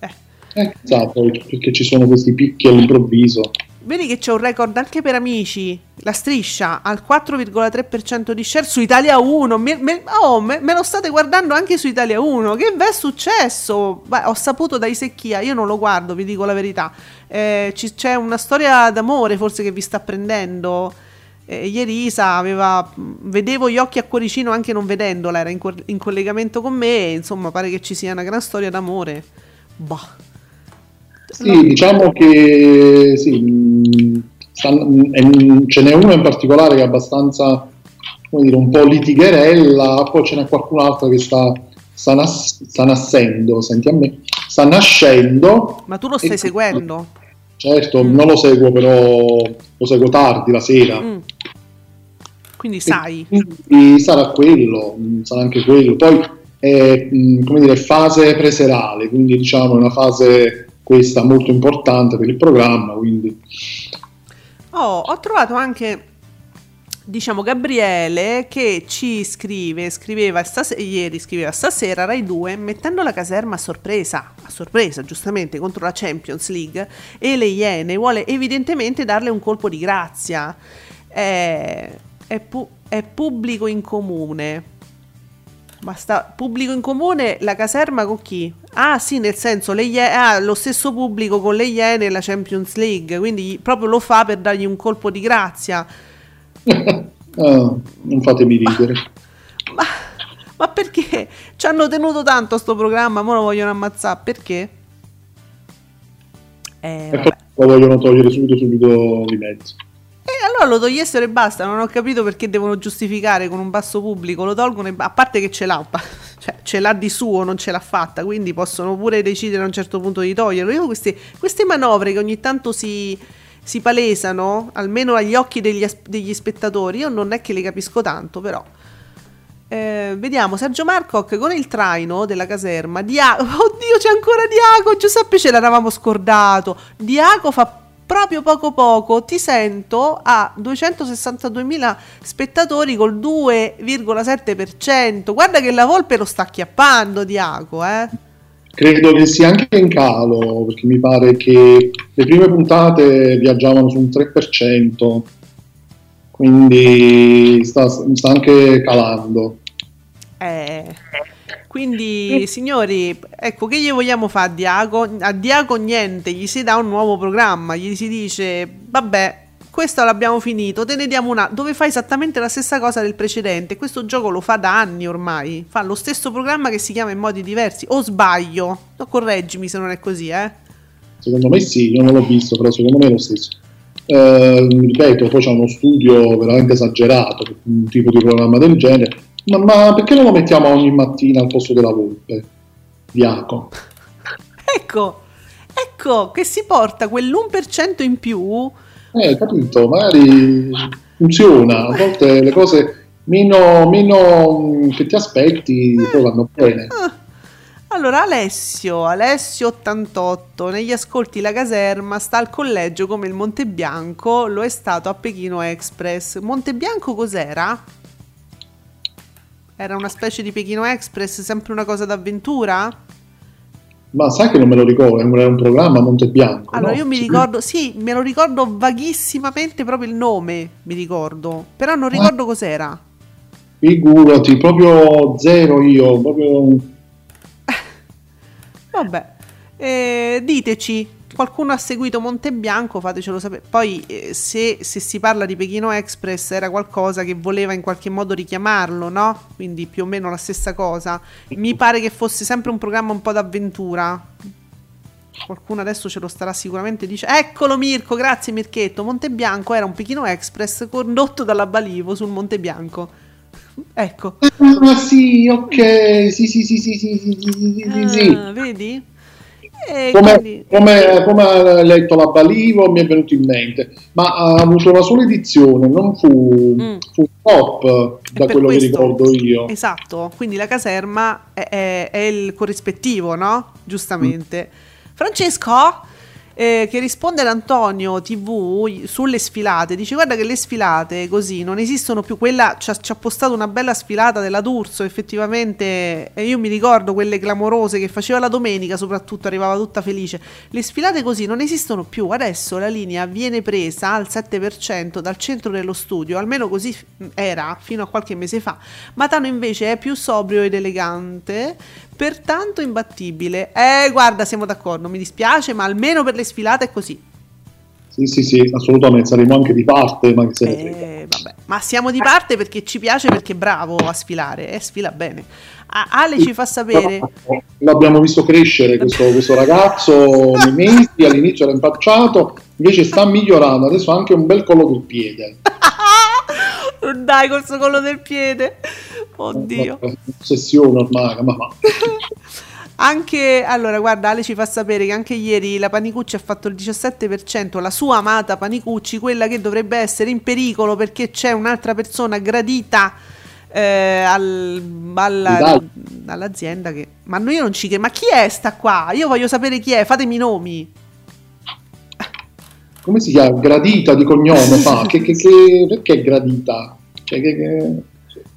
eh. eh esatto perché ci sono questi picchi all'improvviso Vedi che c'è un record anche per amici. La striscia al 4,3% di share su Italia 1. Me, me, oh, me, me, lo state guardando anche su Italia 1. Che è successo? Beh, ho saputo dai secchia. Io non lo guardo, vi dico la verità. Eh, ci, c'è una storia d'amore forse che vi sta prendendo. Eh, ieri Isa aveva. Vedevo gli occhi a cuoricino anche non vedendola. Era in, in collegamento con me. insomma, pare che ci sia una gran storia d'amore. Bah. Sì, diciamo che sì, ce n'è uno in particolare che è abbastanza come dire, un po' litigherella, poi ce n'è qualcun altro che sta, sta, nas- sta nascendo, senti a me, sta nascendo. Ma tu lo stai seguendo? Certo, mm. non lo seguo, però lo seguo tardi, la sera. Mm. Quindi sai. Quindi sarà quello, sarà anche quello. Poi è, come dire, fase preserale, quindi diciamo è una fase questa molto importante per il programma. Quindi. Oh, ho trovato anche diciamo Gabriele che ci scrive, scriveva stase- ieri, scriveva stasera Rai 2 mettendo la caserma a sorpresa, a sorpresa giustamente contro la Champions League e le Iene vuole evidentemente darle un colpo di grazia. È, è, pu- è pubblico in comune. Ma sta pubblico in comune la caserma con chi? Ah sì, nel senso, le Iene, ah, lo stesso pubblico con le Iene e la Champions League, quindi proprio lo fa per dargli un colpo di grazia. oh, non fatemi ridere. Ma, ma, ma, perché? Ci hanno tenuto tanto a sto programma, ora lo vogliono ammazzare, perché? Eh, lo vogliono togliere subito subito di mezzo. Allora lo togliessero e basta, non ho capito perché devono giustificare con un basso pubblico, lo tolgono e a parte che ce l'ha, cioè ce l'ha di suo, non ce l'ha fatta, quindi possono pure decidere a un certo punto di toglierlo. Io queste, queste manovre che ogni tanto si, si palesano, almeno agli occhi degli, degli, spettatori, io non è che le capisco tanto, però. Eh, vediamo Sergio Marcoc con il traino della caserma. Dia- Oddio, c'è ancora Diaco. Giuseppe ce l'eravamo scordato. Diaco fa proprio poco poco ti sento a 262.000 spettatori col 2,7%. Guarda che la Volpe lo sta acchiappando, Diaco, eh? Credo che sia anche in calo, perché mi pare che le prime puntate viaggiavano su un 3%, quindi sta, sta anche calando. Eh quindi, signori, ecco che gli vogliamo fare a Diaco? A Diaco niente, gli si dà un nuovo programma, gli si dice, vabbè, questo l'abbiamo finito, te ne diamo una, dove fa esattamente la stessa cosa del precedente. Questo gioco lo fa da anni ormai, fa lo stesso programma che si chiama in modi diversi, o sbaglio? No, correggimi se non è così, eh. Secondo me sì, io non l'ho visto, però secondo me è lo stesso. Eh, ripeto, poi c'è uno studio veramente esagerato per un tipo di programma del genere ma, ma, perché non lo mettiamo ogni mattina al posto della volpe? Diaco. ecco, ecco che si porta quell'1% in più. Eh, capito, magari funziona, a volte le cose meno, meno mm, che ti aspetti poi vanno bene. Ah. Allora, Alessio, Alessio 88, negli ascolti la caserma sta al collegio come il Monte Bianco, lo è stato a Pechino Express. Monte Bianco cos'era? Era una specie di Pechino Express, sempre una cosa d'avventura? Ma sai che non me lo ricordo, era un programma Monte Bianco. Allora no? io mi ricordo, sì, me lo ricordo vaghissimamente proprio il nome, mi ricordo, però non ricordo ah. cos'era. Figurati, proprio zero io, proprio Vabbè, eh, diteci, qualcuno ha seguito Monte Bianco, fatecelo sapere. Poi eh, se, se, si parla di Pechino Express era qualcosa che voleva in qualche modo richiamarlo, no? Quindi più o meno la stessa cosa. Mi pare che fosse sempre un programma un po' d'avventura. Qualcuno adesso ce lo starà sicuramente dicendo. Eccolo Mirko, grazie Mirchetto. Monte Bianco era un Pechino Express condotto dalla Balivo sul Monte Bianco. Ecco. Ah, sì, ok. Sì, sì, sì, sì, sì, sì, sì, ah, sì. Vedi? Come, quindi... come, come, ha letto la Balivo mi è venuto in mente, ma ha avuto una sola edizione, non fu, mm. fu top da quello questo, che ricordo io. Esatto, quindi la caserma è, è, è il corrispettivo, no? Giustamente. Mm. Francesco? Eh, che risponde ad Antonio TV sulle sfilate. Dice: Guarda che le sfilate così non esistono più. Quella ci ha, ci ha postato una bella sfilata della D'Urso. Effettivamente, e io mi ricordo quelle clamorose che faceva la domenica, soprattutto arrivava tutta felice. Le sfilate così non esistono più. Adesso la linea viene presa al 7% dal centro dello studio, almeno così era fino a qualche mese fa. Matano invece è più sobrio ed elegante pertanto imbattibile. Eh, guarda, siamo d'accordo, mi dispiace, ma almeno per le sfilate è così. Sì, sì, sì, assolutamente, saremo anche di parte, ma che se ne eh, vabbè. Ma siamo di parte perché ci piace, perché è bravo a sfilare, e eh, sfila bene. A- Ale ci fa sapere... L'abbiamo visto crescere questo, questo ragazzo nei mesi, all'inizio era impacciato, invece sta migliorando, adesso ha anche un bel collo del piede. Dai, col suo collo del piede. Oddio. Ossessione ormai, ma... Anche, allora, guarda, Ale ci fa sapere che anche ieri la Panicucci ha fatto il 17%, la sua amata Panicucci, quella che dovrebbe essere in pericolo perché c'è un'altra persona gradita eh, al, alla, all'azienda che... Ma io non ci credo, ma chi è sta qua? Io voglio sapere chi è, fatemi i nomi. Come si chiama? Gradita di cognome fa? che, che, che, perché gradita? Cioè, che,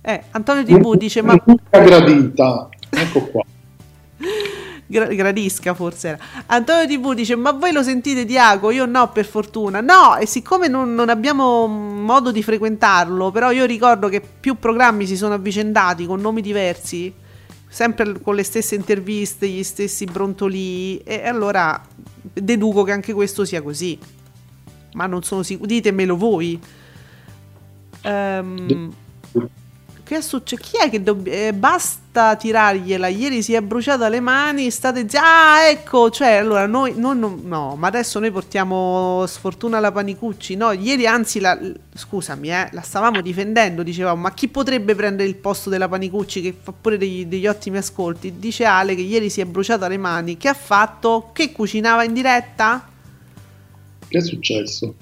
eh, Antonio TV dice: Ma gradita, ecco qua. Gra- gradisca forse era. Antonio TV dice: Ma voi lo sentite Diago? Io no, per fortuna. No, e siccome non, non, abbiamo modo di frequentarlo, però io ricordo che più programmi si sono avvicendati con nomi diversi, sempre con le stesse interviste, gli stessi brontolii, e allora deduco che anche questo sia così. Ma non sono sicuro. Ditemelo voi. Um, che successo? Chi è che dobb- eh, basta tirargliela? Ieri si è bruciata le mani, state zitto. Ah, ecco, cioè, allora noi, noi non, no, ma adesso noi portiamo sfortuna alla Panicucci. No, ieri anzi, la, scusami, eh, la stavamo difendendo, dicevamo, ma chi potrebbe prendere il posto della Panicucci che fa pure degli, degli ottimi ascolti? Dice Ale che ieri si è bruciata le mani. Che ha fatto? Che cucinava in diretta? Che è successo?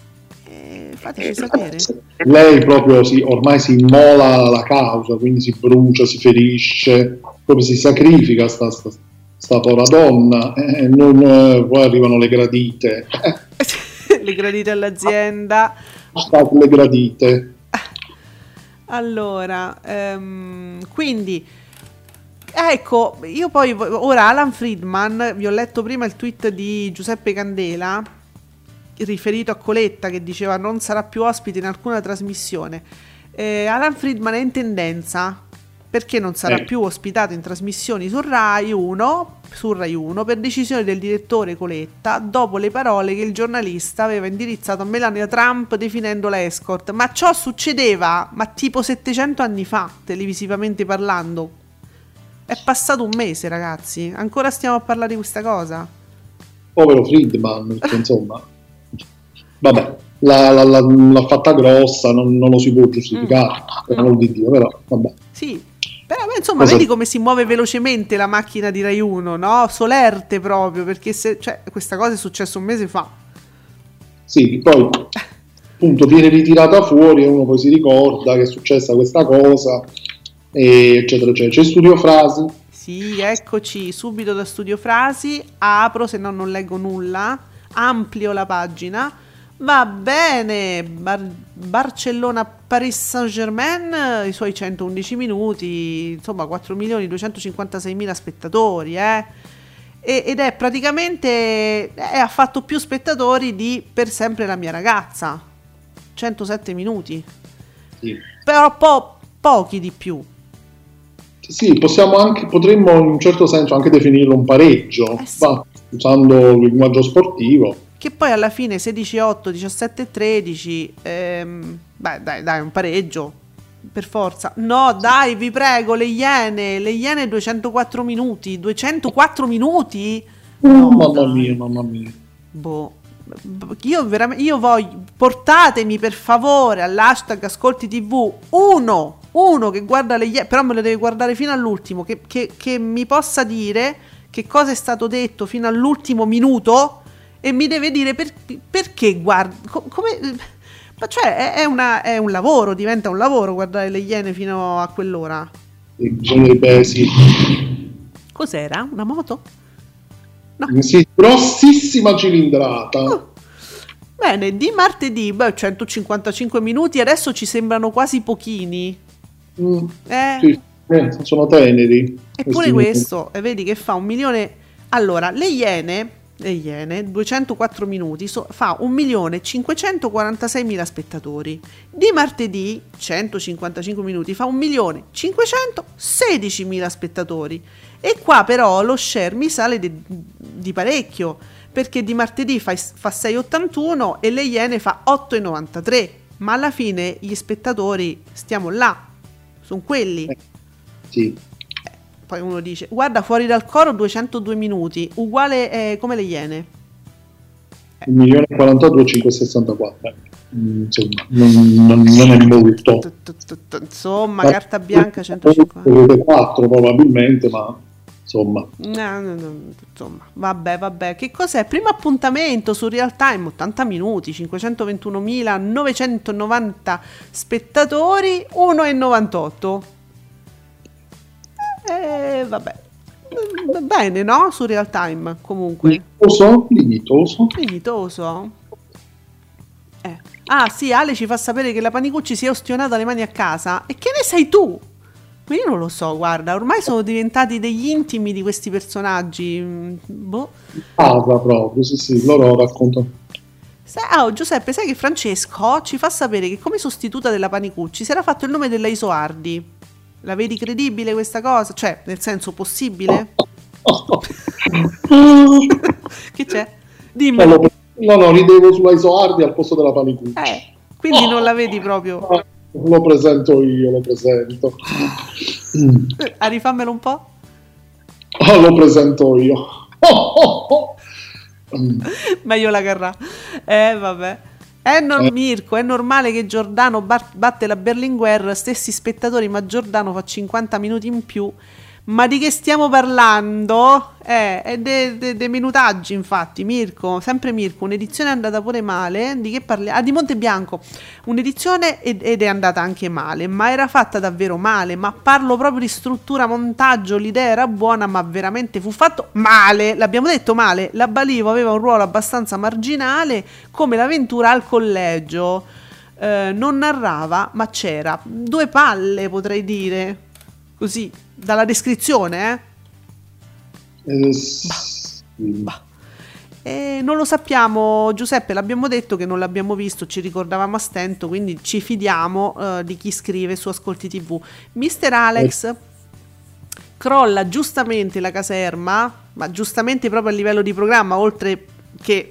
Eh, fateci sapere. Lei proprio si, ormai si immola la causa, quindi si brucia, si ferisce, proprio si sacrifica sta, sta, sta povera donna eh, non, eh, poi arrivano le gradite. le gradite all'azienda. State le gradite. Allora, um, quindi... Ecco, io poi ora Alan Friedman, vi ho letto prima il tweet di Giuseppe Candela riferito a Coletta che diceva non sarà più ospite in alcuna trasmissione. Eh, Alan Friedman è in tendenza perché non sarà eh. più ospitato in trasmissioni su Rai 1, su Rai 1 per decisione del direttore Coletta dopo le parole che il giornalista aveva indirizzato a Melania Trump definendola escort. Ma ciò succedeva, ma tipo 700 anni fa, televisivamente parlando. È passato un mese, ragazzi. Ancora stiamo a parlare di questa cosa. Povero Friedman, insomma vabbè, l'ha, l'ha, l'ha, fatta grossa, non, non, lo si può giustificare, mm. per amor di Dio, però vabbè. Sì, Però insomma, Cosa... vedi come si muove velocemente la macchina di Rai 1, no? Solerte proprio, perché se, cioè, questa cosa è successa un mese fa. Sì, poi appunto viene ritirata fuori e uno poi si ricorda che è successa questa cosa, eccetera, eccetera. C'è Studio Frasi. Sì, eccoci, subito da Studio Frasi, apro se no non leggo nulla, amplio la pagina Va bene, Bar- Barcellona-Paris Saint-Germain, i suoi 111 minuti, insomma 4 milioni 256 mila spettatori, eh? E- ed è praticamente, eh, ha fatto più spettatori di Per sempre la mia ragazza, 107 minuti, sì. però po- pochi di più. Sì, possiamo anche, potremmo in un certo senso anche definirlo un pareggio, eh sì. Va, usando il linguaggio sportivo che poi alla fine 16-8, 17-13, ehm, beh dai, dai, un pareggio, per forza. No, dai, vi prego, le Iene, le Iene 204 minuti, 204 minuti? Oh, no, mamma dai. mia, mamma mia. Boh. Io veramente, io voglio, portatemi per favore all'hashtag Ascolti TV uno, uno che guarda le Iene, però me lo deve guardare fino all'ultimo, che, che, che mi possa dire che cosa è stato detto fino all'ultimo minuto e mi deve dire per, perché guarda, come... Ma cioè è, una, è, un lavoro, diventa un lavoro guardare le iene fino a quell'ora. Bisognerebbe sì. Cos'era? Una moto? No. Sì, grossissima cilindrata. Oh. Bene, di martedì, beh, 155 minuti, adesso ci sembrano quasi pochini. Mm, eh. Sì, eh, sono teneri. Eppure questo, e vedi che fa un milione... Allora, le Iene le Iene, 204 minuti, so, fa 1.546.000 spettatori. Di martedì, 155 minuti, fa 1.516.000 spettatori. E qua però lo share mi sale di, di parecchio, perché di martedì fa, fa 6,81 e le Iene fa 8,93. Ma alla fine gli spettatori stiamo là, sono quelli. Sì poi uno dice, guarda fuori dal coro 202 minuti, uguale eh, come le Iene. 1.048.564. Mm, insomma, non, non, non, è molto. Insomma, carta bianca 150. 4 probabilmente, ma insomma. No, no, no, insomma, vabbè, vabbè. Che cos'è? Primo appuntamento su Real Time, 80 minuti, 521.990 spettatori, 1,98. E eh, vabbè. Bene, no? Su real time, comunque. Dignitoso? Dignitoso. Dignitoso. Eh. Ah, sì, Ale ci fa sapere che la Panicucci si è ostionata le mani a casa. E che ne sai tu? Ma io non lo so, guarda, ormai sono diventati degli intimi di questi personaggi. Mm, boh. Casa proprio, sì, sì, loro raccontano. Oh, Giuseppe, sai che Francesco ci fa sapere che come sostituta della Panicucci si era fatto il nome della Isoardi. La vedi credibile questa cosa? Cioè, nel senso possibile? che c'è? Dimmi. No, no, no, ridevo sulla Isoardi al posto della Panicucci. Eh, quindi non la vedi proprio. Lo presento io, lo presento. Ah, rifammelo un po'? Oh, lo presento io. Oh, oh, oh. Meglio la carrà. Eh, vabbè. È, non, eh. Mirko, è normale che Giordano batte la Berlinguer, stessi spettatori, ma Giordano fa 50 minuti in più. Ma di che stiamo parlando? Eh, è dei de, de minutaggi, infatti, Mirko, sempre Mirko, un'edizione è andata pure male, di che parliamo? Ah, di Monte Bianco, un'edizione ed, ed, è andata anche male, ma era fatta davvero male, ma parlo proprio di struttura, montaggio, l'idea era buona, ma veramente fu fatto male, l'abbiamo detto male, la Balivo aveva un ruolo abbastanza marginale, come l'avventura al collegio, eh, non narrava, ma c'era, due palle potrei dire, così, dalla descrizione, eh? Eh, sì. bah, Eh, non lo sappiamo, Giuseppe, l'abbiamo detto che non l'abbiamo visto, ci ricordavamo a stento, quindi ci fidiamo uh, di chi scrive su Ascolti TV. Mister Alex eh. crolla giustamente la caserma, ma giustamente proprio a livello di programma, oltre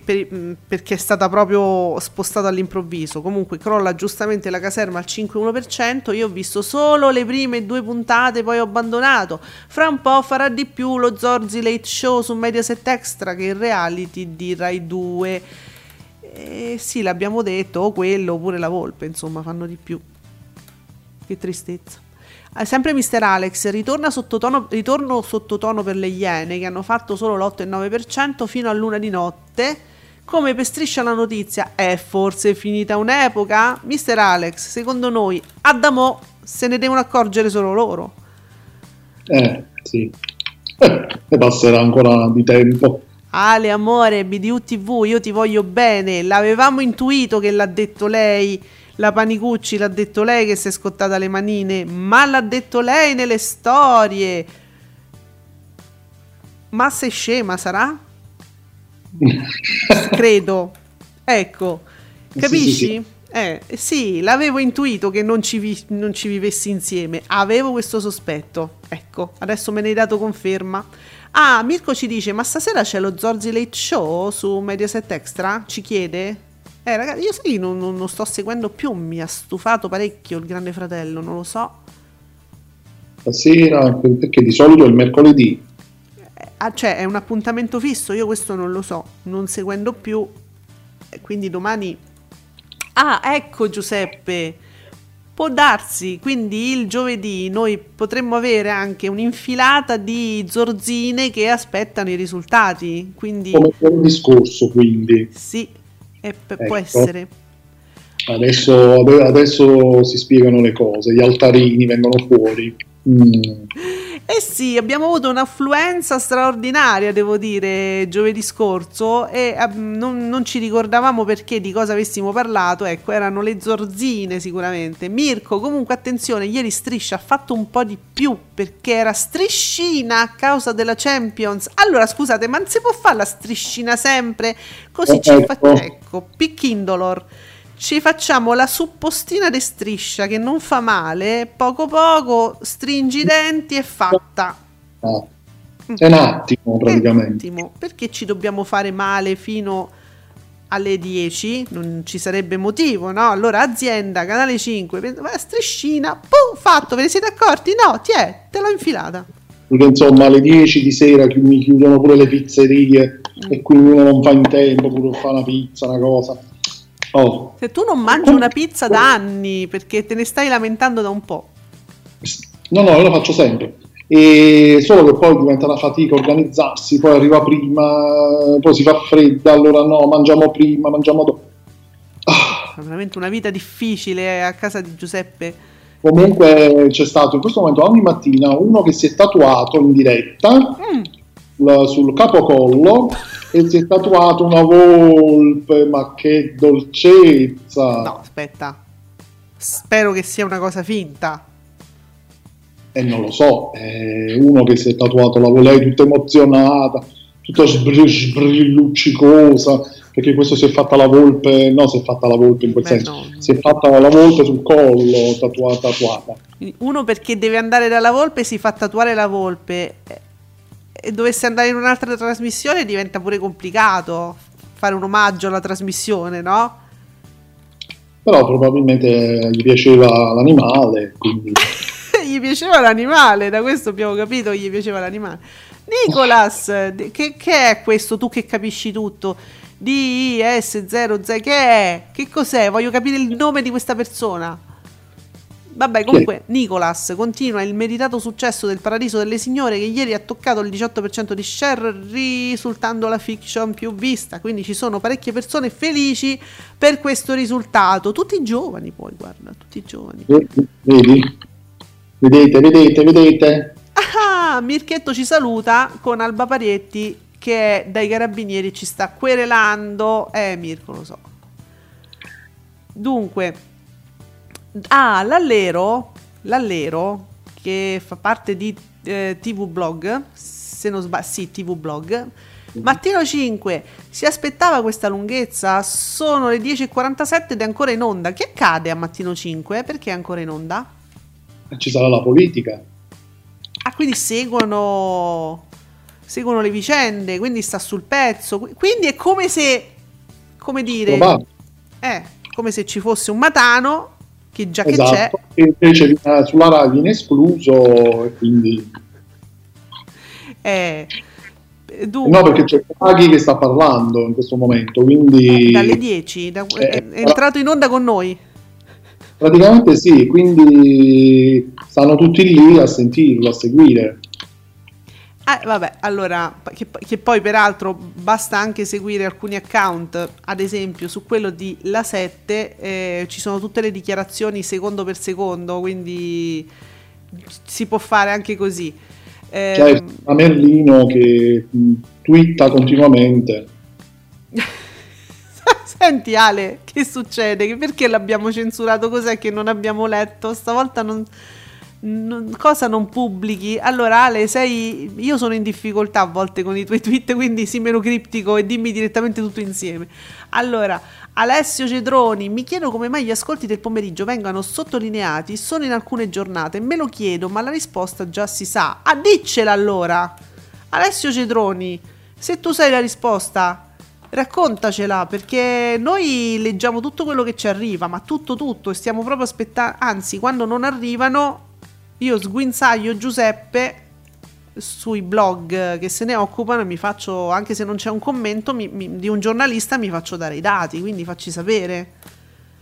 per, perché è stata proprio spostata all'improvviso. Comunque crolla giustamente la caserma al 5,1%. Io ho visto solo le prime due puntate, poi ho abbandonato. Fra un po' farà di più lo Zorzi Late Show su Mediaset Extra che il reality di Rai 2. E sì, l'abbiamo detto, o quello oppure la volpe, insomma, fanno di più. Che tristezza. Sempre Mister Alex, ritorna sottotono, ritorno sottotono per le Iene che hanno fatto solo l'8,9% fino a luna di notte. Come per striscia la notizia, è forse finita un'epoca? Mister Alex, secondo noi, Adamo se ne devono accorgere solo loro. Eh, sì. Eh, e passerà ancora di tempo. Ale, amore, BDU TV, io ti voglio bene. L'avevamo intuito che l'ha detto lei. La Panicucci l'ha detto lei che si è scottata le manine, ma l'ha detto lei nelle storie. Ma sei scema, sarà? Credo. Ecco, capisci? Sì, sì, sì. Eh, sì, l'avevo intuito che non ci, vi- non ci vivessi insieme. Avevo questo sospetto. Ecco, adesso me ne hai dato conferma. Ah, Mirko ci dice: Ma stasera c'è lo Zorzi Late Show su Mediaset Extra? Ci chiede? Eh, ragazzi, io sai, non, non, non sto seguendo più. Mi ha stufato parecchio il Grande Fratello, non lo so. Stasera, perché di solito è il mercoledì. Eh, ah, cioè, è un appuntamento fisso, io questo non lo so, non seguendo più. Quindi domani. Ah, ecco Giuseppe. Può darsi, quindi il giovedì noi potremmo avere anche un'infilata di zorzine che aspettano i risultati. Quindi... Come un discorso, quindi. Sì, p- ecco. può essere. Adesso, adesso, si spiegano le cose, gli altarini vengono fuori. Mm. Eh sì, abbiamo avuto un'affluenza straordinaria, devo dire, giovedì scorso e uh, non, non, ci ricordavamo perché di cosa avessimo parlato, ecco, erano le zorzine sicuramente. Mirko, comunque attenzione, ieri Striscia ha fatto un po' di più perché era striscina a causa della Champions. Allora, scusate, ma non si può fare la striscina sempre? Così eh, ci ecco. fa... Ecco, Piccindolor ci facciamo la suppostina di striscia che non fa male, poco poco stringi i denti e fatta. Ah, è un attimo praticamente. Un attimo, perché ci dobbiamo fare male fino alle 10? Non ci sarebbe motivo, no? Allora azienda, canale 5, striscina, pum, fatto, ve ne siete accorti? No, ti è, te l'ho infilata. Perché insomma alle 10 di sera mi chiudono pure le pizzerie mm. e quindi uno non fa in tempo pure fa una pizza, una cosa Oh. Se tu non mangi una pizza da anni perché te ne stai lamentando da un po'. No, no, io lo faccio sempre. E solo che poi diventa una fatica organizzarsi, poi arriva prima, poi si fa fredda, allora no, mangiamo prima, mangiamo dopo. Ah. Veramente una vita difficile a casa di Giuseppe. Comunque c'è stato in questo momento ogni mattina uno che si è tatuato in diretta mm. sul capocollo e si è tatuato una volpe, ma che dolcezza! No, aspetta. Spero che sia una cosa finta. E eh, non lo so, è uno che si è tatuato la volpe tutta emozionata, tutta sbrilluccicosa, perché questo si è fatta la volpe, no, si è fatta la volpe in quel Beh, senso, no. si è fatta la volpe sul collo, tatuata, tatuata. Uno perché deve andare dalla volpe si fa tatuare la volpe e dovesse andare in un'altra trasmissione diventa pure complicato fare un omaggio alla trasmissione, no? Però probabilmente gli piaceva l'animale, quindi... gli piaceva l'animale, da questo abbiamo capito gli piaceva l'animale. Nicolas, che, che è questo? Tu che capisci tutto? DIS00, che è? Che cos'è? Voglio capire il nome di questa persona. Vabbè, comunque, sì. Nicolas continua il meritato successo del Paradiso delle Signore che ieri ha toccato il 18% di share, risultando la fiction più vista. Quindi ci sono parecchie persone felici per questo risultato. Tutti giovani, poi, guarda, tutti giovani. Vedi? Vedete, vedete, vedete? Ah, Mirchetto ci saluta con Alba Parietti che dai carabinieri ci sta querelando. Eh, Mirko, lo so. Dunque, Ah, l'allero, l'allero che fa parte di eh, TV Blog, se non sbaglio, sì, TV Blog. Mattino 5 si aspettava questa lunghezza? Sono le 10.47 ed è ancora in onda. Che accade a mattino 5? Perché è ancora in onda? Ci sarà la politica. Ah, quindi seguono, seguono le vicende, quindi sta sul pezzo. Quindi è come se, come dire, eh, come se ci fosse un matano che già esatto. che c'è. E invece sulla RAI viene escluso e quindi... Eh, dunque... No, perché c'è Draghi che sta parlando in questo momento, quindi... Eh, dalle 10, da... eh, è entrato in onda con noi. Praticamente sì, quindi stanno tutti lì a sentirlo, a seguire. Eh, vabbè, allora, che, che, poi peraltro basta anche seguire alcuni account, ad esempio su quello di La 7 eh, ci sono tutte le dichiarazioni secondo per secondo, quindi si può fare anche così. Eh, C'è a Merlino che mh, twitta continuamente. Senti Ale, che succede? Perché l'abbiamo censurato? Cos'è che non abbiamo letto? Stavolta non cosa non pubblichi? Allora, Ale, sei. Io sono in difficoltà a volte con i tuoi tweet, quindi sii meno criptico e dimmi direttamente tutto insieme. Allora, Alessio Cedroni, mi chiedo come mai gli ascolti del pomeriggio vengano sottolineati solo in alcune giornate. Me lo chiedo, ma la risposta già si sa. Ah, diccela allora! Alessio Cedroni, se tu sai la risposta, raccontacela perché noi leggiamo tutto quello che ci arriva, ma tutto tutto e stiamo proprio aspettando, anzi quando non arrivano io sguinzaglio Giuseppe sui blog che se ne occupano e mi faccio, anche se non c'è un commento mi, mi, di un giornalista, mi faccio dare i dati, quindi facci sapere.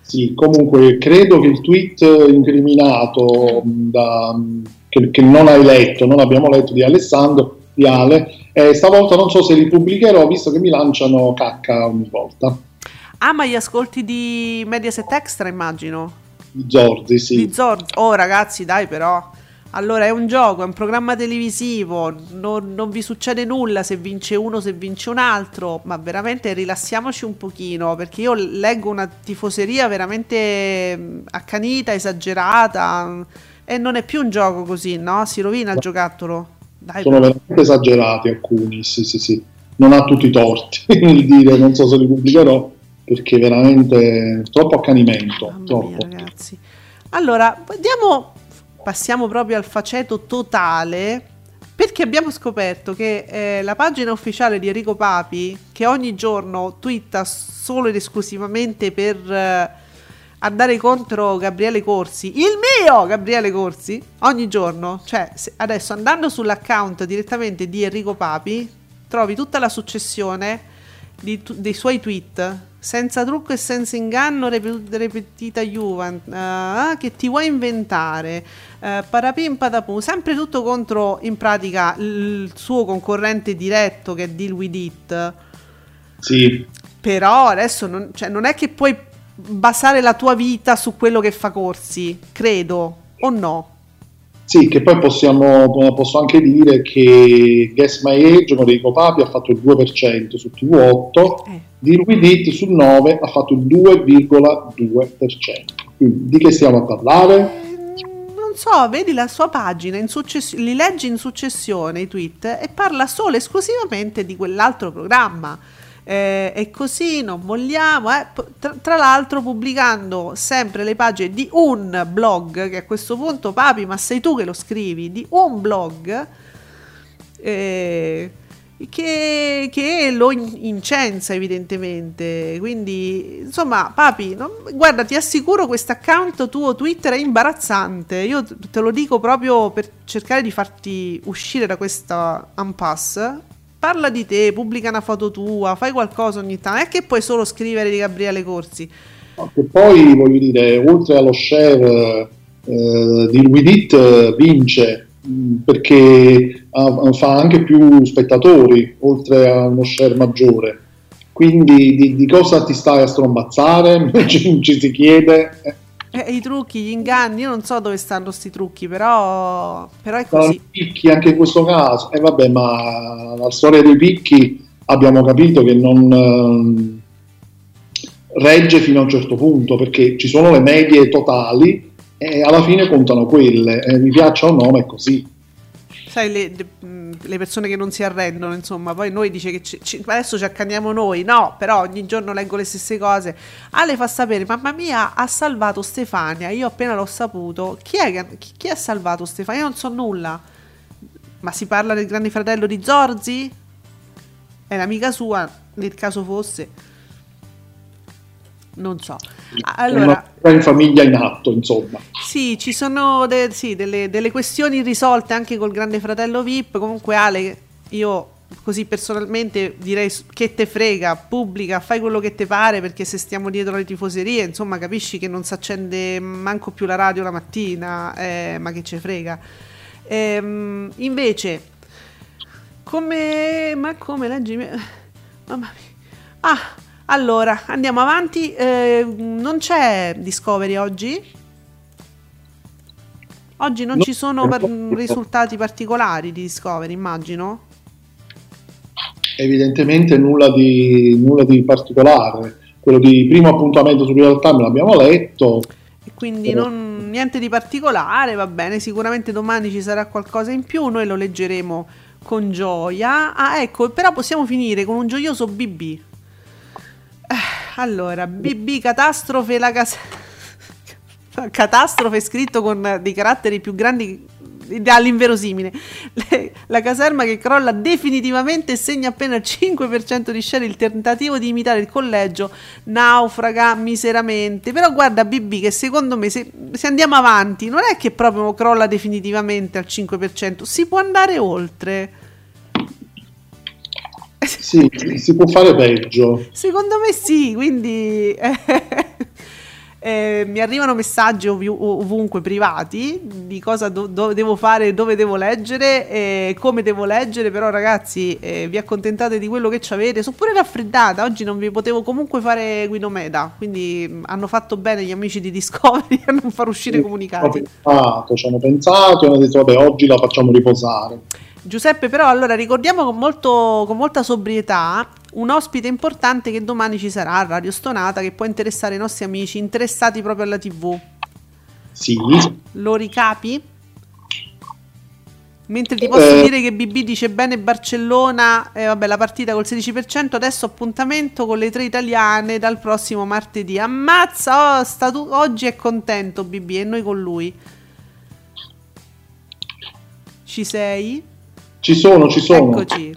Sì, comunque credo che il tweet incriminato mm. da, che, che, non hai letto, non abbiamo letto di Alessandro, di Ale, eh, stavolta non so se li pubblicherò visto che mi lanciano cacca ogni volta. Ah, ma gli ascolti di Mediaset Extra immagino? Di Zorzi, sì. Di Zorzi. Oh ragazzi, dai però. Allora è un gioco, è un programma televisivo, non, non, vi succede nulla se vince uno, se vince un altro, ma veramente rilassiamoci un pochino perché io leggo una tifoseria veramente accanita, esagerata e non è più un gioco così, no? Si rovina il giocattolo. Dai, Sono però. veramente esagerati alcuni, sì sì sì. Non ha tutti i torti dire, non so se li pubblicherò, perché veramente troppo accanimento. Mamma troppo. Mia, ragazzi. Allora, vediamo, passiamo proprio al faceto totale, perché abbiamo scoperto che eh, la pagina ufficiale di Enrico Papi, che ogni giorno twitta solo ed esclusivamente per eh, andare contro Gabriele Corsi, il mio Gabriele Corsi, ogni giorno, cioè adesso andando sull'account direttamente di Enrico Papi, trovi tutta la successione di, dei suoi tweet senza trucco e senza inganno ripetita Juventus. Uh, che ti vuoi inventare? Uh, parapim patapum sempre tutto contro in pratica il suo concorrente diretto che è Deal With It sì. Però adesso non, cioè, non è che puoi basare la tua vita su quello che fa corsi credo o no? Sì, che poi possiamo, posso anche dire che Guess My Age con Enrico Papi ha fatto il 2% su TV8, eh. Di Luidit sul 9 ha fatto il 2,2%. Quindi di che stiamo a parlare? Non so, vedi la sua pagina, in success- li leggi in successione i tweet e parla solo esclusivamente di quell'altro programma eh, e così non vogliamo. Eh. Tra, tra, l'altro, pubblicando sempre le pagine di un blog, che a questo punto, papi, ma sei tu che lo scrivi, di un blog eh, che, che, lo incensa, evidentemente. Quindi, insomma, papi, non, guarda, ti assicuro, questo account tuo Twitter è imbarazzante. Io te lo dico proprio per cercare di farti uscire da questa impasse parla di te, pubblica una foto tua, fai qualcosa ogni tanto, non è che puoi solo scrivere di Gabriele Corsi. Che poi voglio dire, oltre allo share eh, di Widit vince perché fa anche più spettatori oltre a uno share maggiore. Quindi di, di cosa ti stai a strombazzare? ci, ci si chiede. Eh. Eh, I trucchi, gli inganni, io non so dove stanno questi trucchi, però, però è così. No, picchi anche in questo caso, e eh, vabbè, ma la storia dei picchi abbiamo capito che non eh, regge fino a un certo punto, perché ci sono le medie totali e alla fine contano quelle, e mi piaccia o no, ma è così sai, le, le, persone che non si arrendono, insomma, poi noi dice che ci, ci, adesso ci accanniamo noi, no, però ogni giorno leggo le stesse cose. Ale fa sapere, mamma mia, ha salvato Stefania, io appena l'ho saputo, chi è chi, chi ha salvato Stefania? Io non so nulla. Ma si parla del grande fratello di Zorzi? È l'amica sua, nel caso fosse non so. Allora, una in famiglia in atto, insomma. Sì, ci sono de- sì, delle, delle, questioni risolte anche col grande fratello VIP. Comunque, Ale, io così personalmente direi che te frega, pubblica, fai quello che ti pare perché se stiamo dietro le tifoserie, insomma, capisci che non si accende manco più la radio la mattina, eh, ma che ce frega. Ehm, invece, come... ma come leggi... Mamma mia. Ah, allora, andiamo avanti. Eh, non c'è Discovery oggi? Oggi non no, ci sono par- risultati particolari di Discovery, immagino? Evidentemente nulla di, nulla di particolare. Quello di primo appuntamento su Real Time l'abbiamo letto. E quindi non, niente di particolare, va bene. Sicuramente domani ci sarà qualcosa in più, noi lo leggeremo con gioia. Ah, ecco, però possiamo finire con un gioioso BB. Allora, BB catastrofe la casa catastrofe scritto con dei caratteri più grandi all'inverosimile. La caserma che crolla definitivamente e segna appena il 5% di share. Il tentativo di imitare il collegio naufraga miseramente. Però guarda, BB, che secondo me se, se andiamo avanti non è che proprio crolla definitivamente al 5%, si può andare oltre. Sì, si può fare peggio. Secondo me sì, quindi eh, mi arrivano messaggi ov- ovunque privati di cosa do- do- devo fare, dove devo leggere e come devo leggere, però ragazzi eh, vi accontentate di quello che avete, sono pure raffreddata, oggi non vi potevo comunque fare Guido Meda, quindi mh, hanno fatto bene gli amici di Discovery a non far uscire sì, comunicati. Pensato, ci hanno pensato e hanno detto vabbè oggi la facciamo riposare. Giuseppe, però, allora ricordiamo con, molto, con molta sobrietà un ospite importante che domani ci sarà a Radio Stonata che può interessare i nostri amici interessati proprio alla TV. Sì. Lo ricapi? Mentre ti posso eh. dire che BB dice bene Barcellona, eh, vabbè la partita col 16%, adesso appuntamento con le tre italiane dal prossimo martedì. Ammazza, oh, statu- oggi è contento BB e noi con lui. Ci sei? Ci sono, ci sono. Eccoci.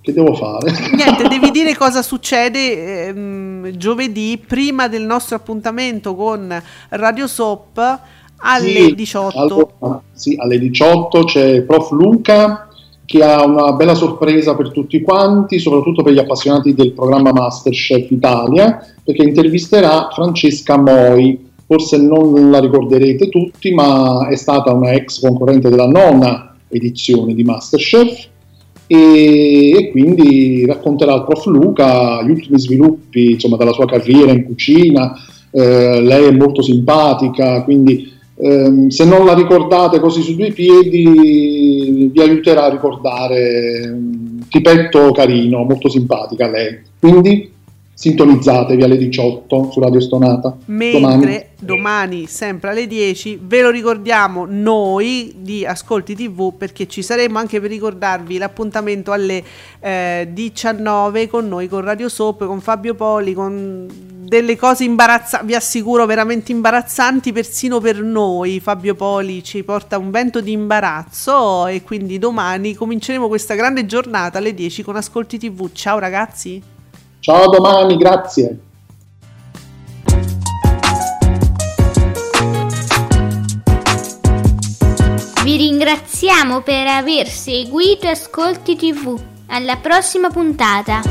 Che devo fare? Niente, devi dire cosa succede ehm, giovedì prima del nostro appuntamento con Radio Soap alle sì, 18. Allora, sì, alle 18 c'è Prof Luca che ha una bella sorpresa per tutti quanti, soprattutto per gli appassionati del programma Masterchef Italia, perché intervisterà Francesca Moi. Forse non la ricorderete tutti, ma è stata una ex concorrente della nonna edizione di Masterchef e, e, quindi racconterà al prof Luca gli ultimi sviluppi insomma, della sua carriera in cucina, eh, lei è molto simpatica, quindi ehm, se non la ricordate così su due piedi vi aiuterà a ricordare tipetto carino, molto simpatica lei. Quindi sintonizzatevi alle 18 su Radio Stonata. Mentre domani. domani. sempre alle 10, ve lo ricordiamo noi di Ascolti TV perché ci saremo anche per ricordarvi l'appuntamento alle eh, 19 con noi, con Radio Soap, con Fabio Poli, con delle cose imbarazzanti, vi assicuro veramente imbarazzanti persino per noi. Fabio Poli ci porta un vento di imbarazzo e quindi domani cominceremo questa grande giornata alle 10 con Ascolti TV. Ciao ragazzi! Ciao a domani, grazie. Vi ringraziamo per aver seguito Ascolti TV. Alla prossima puntata.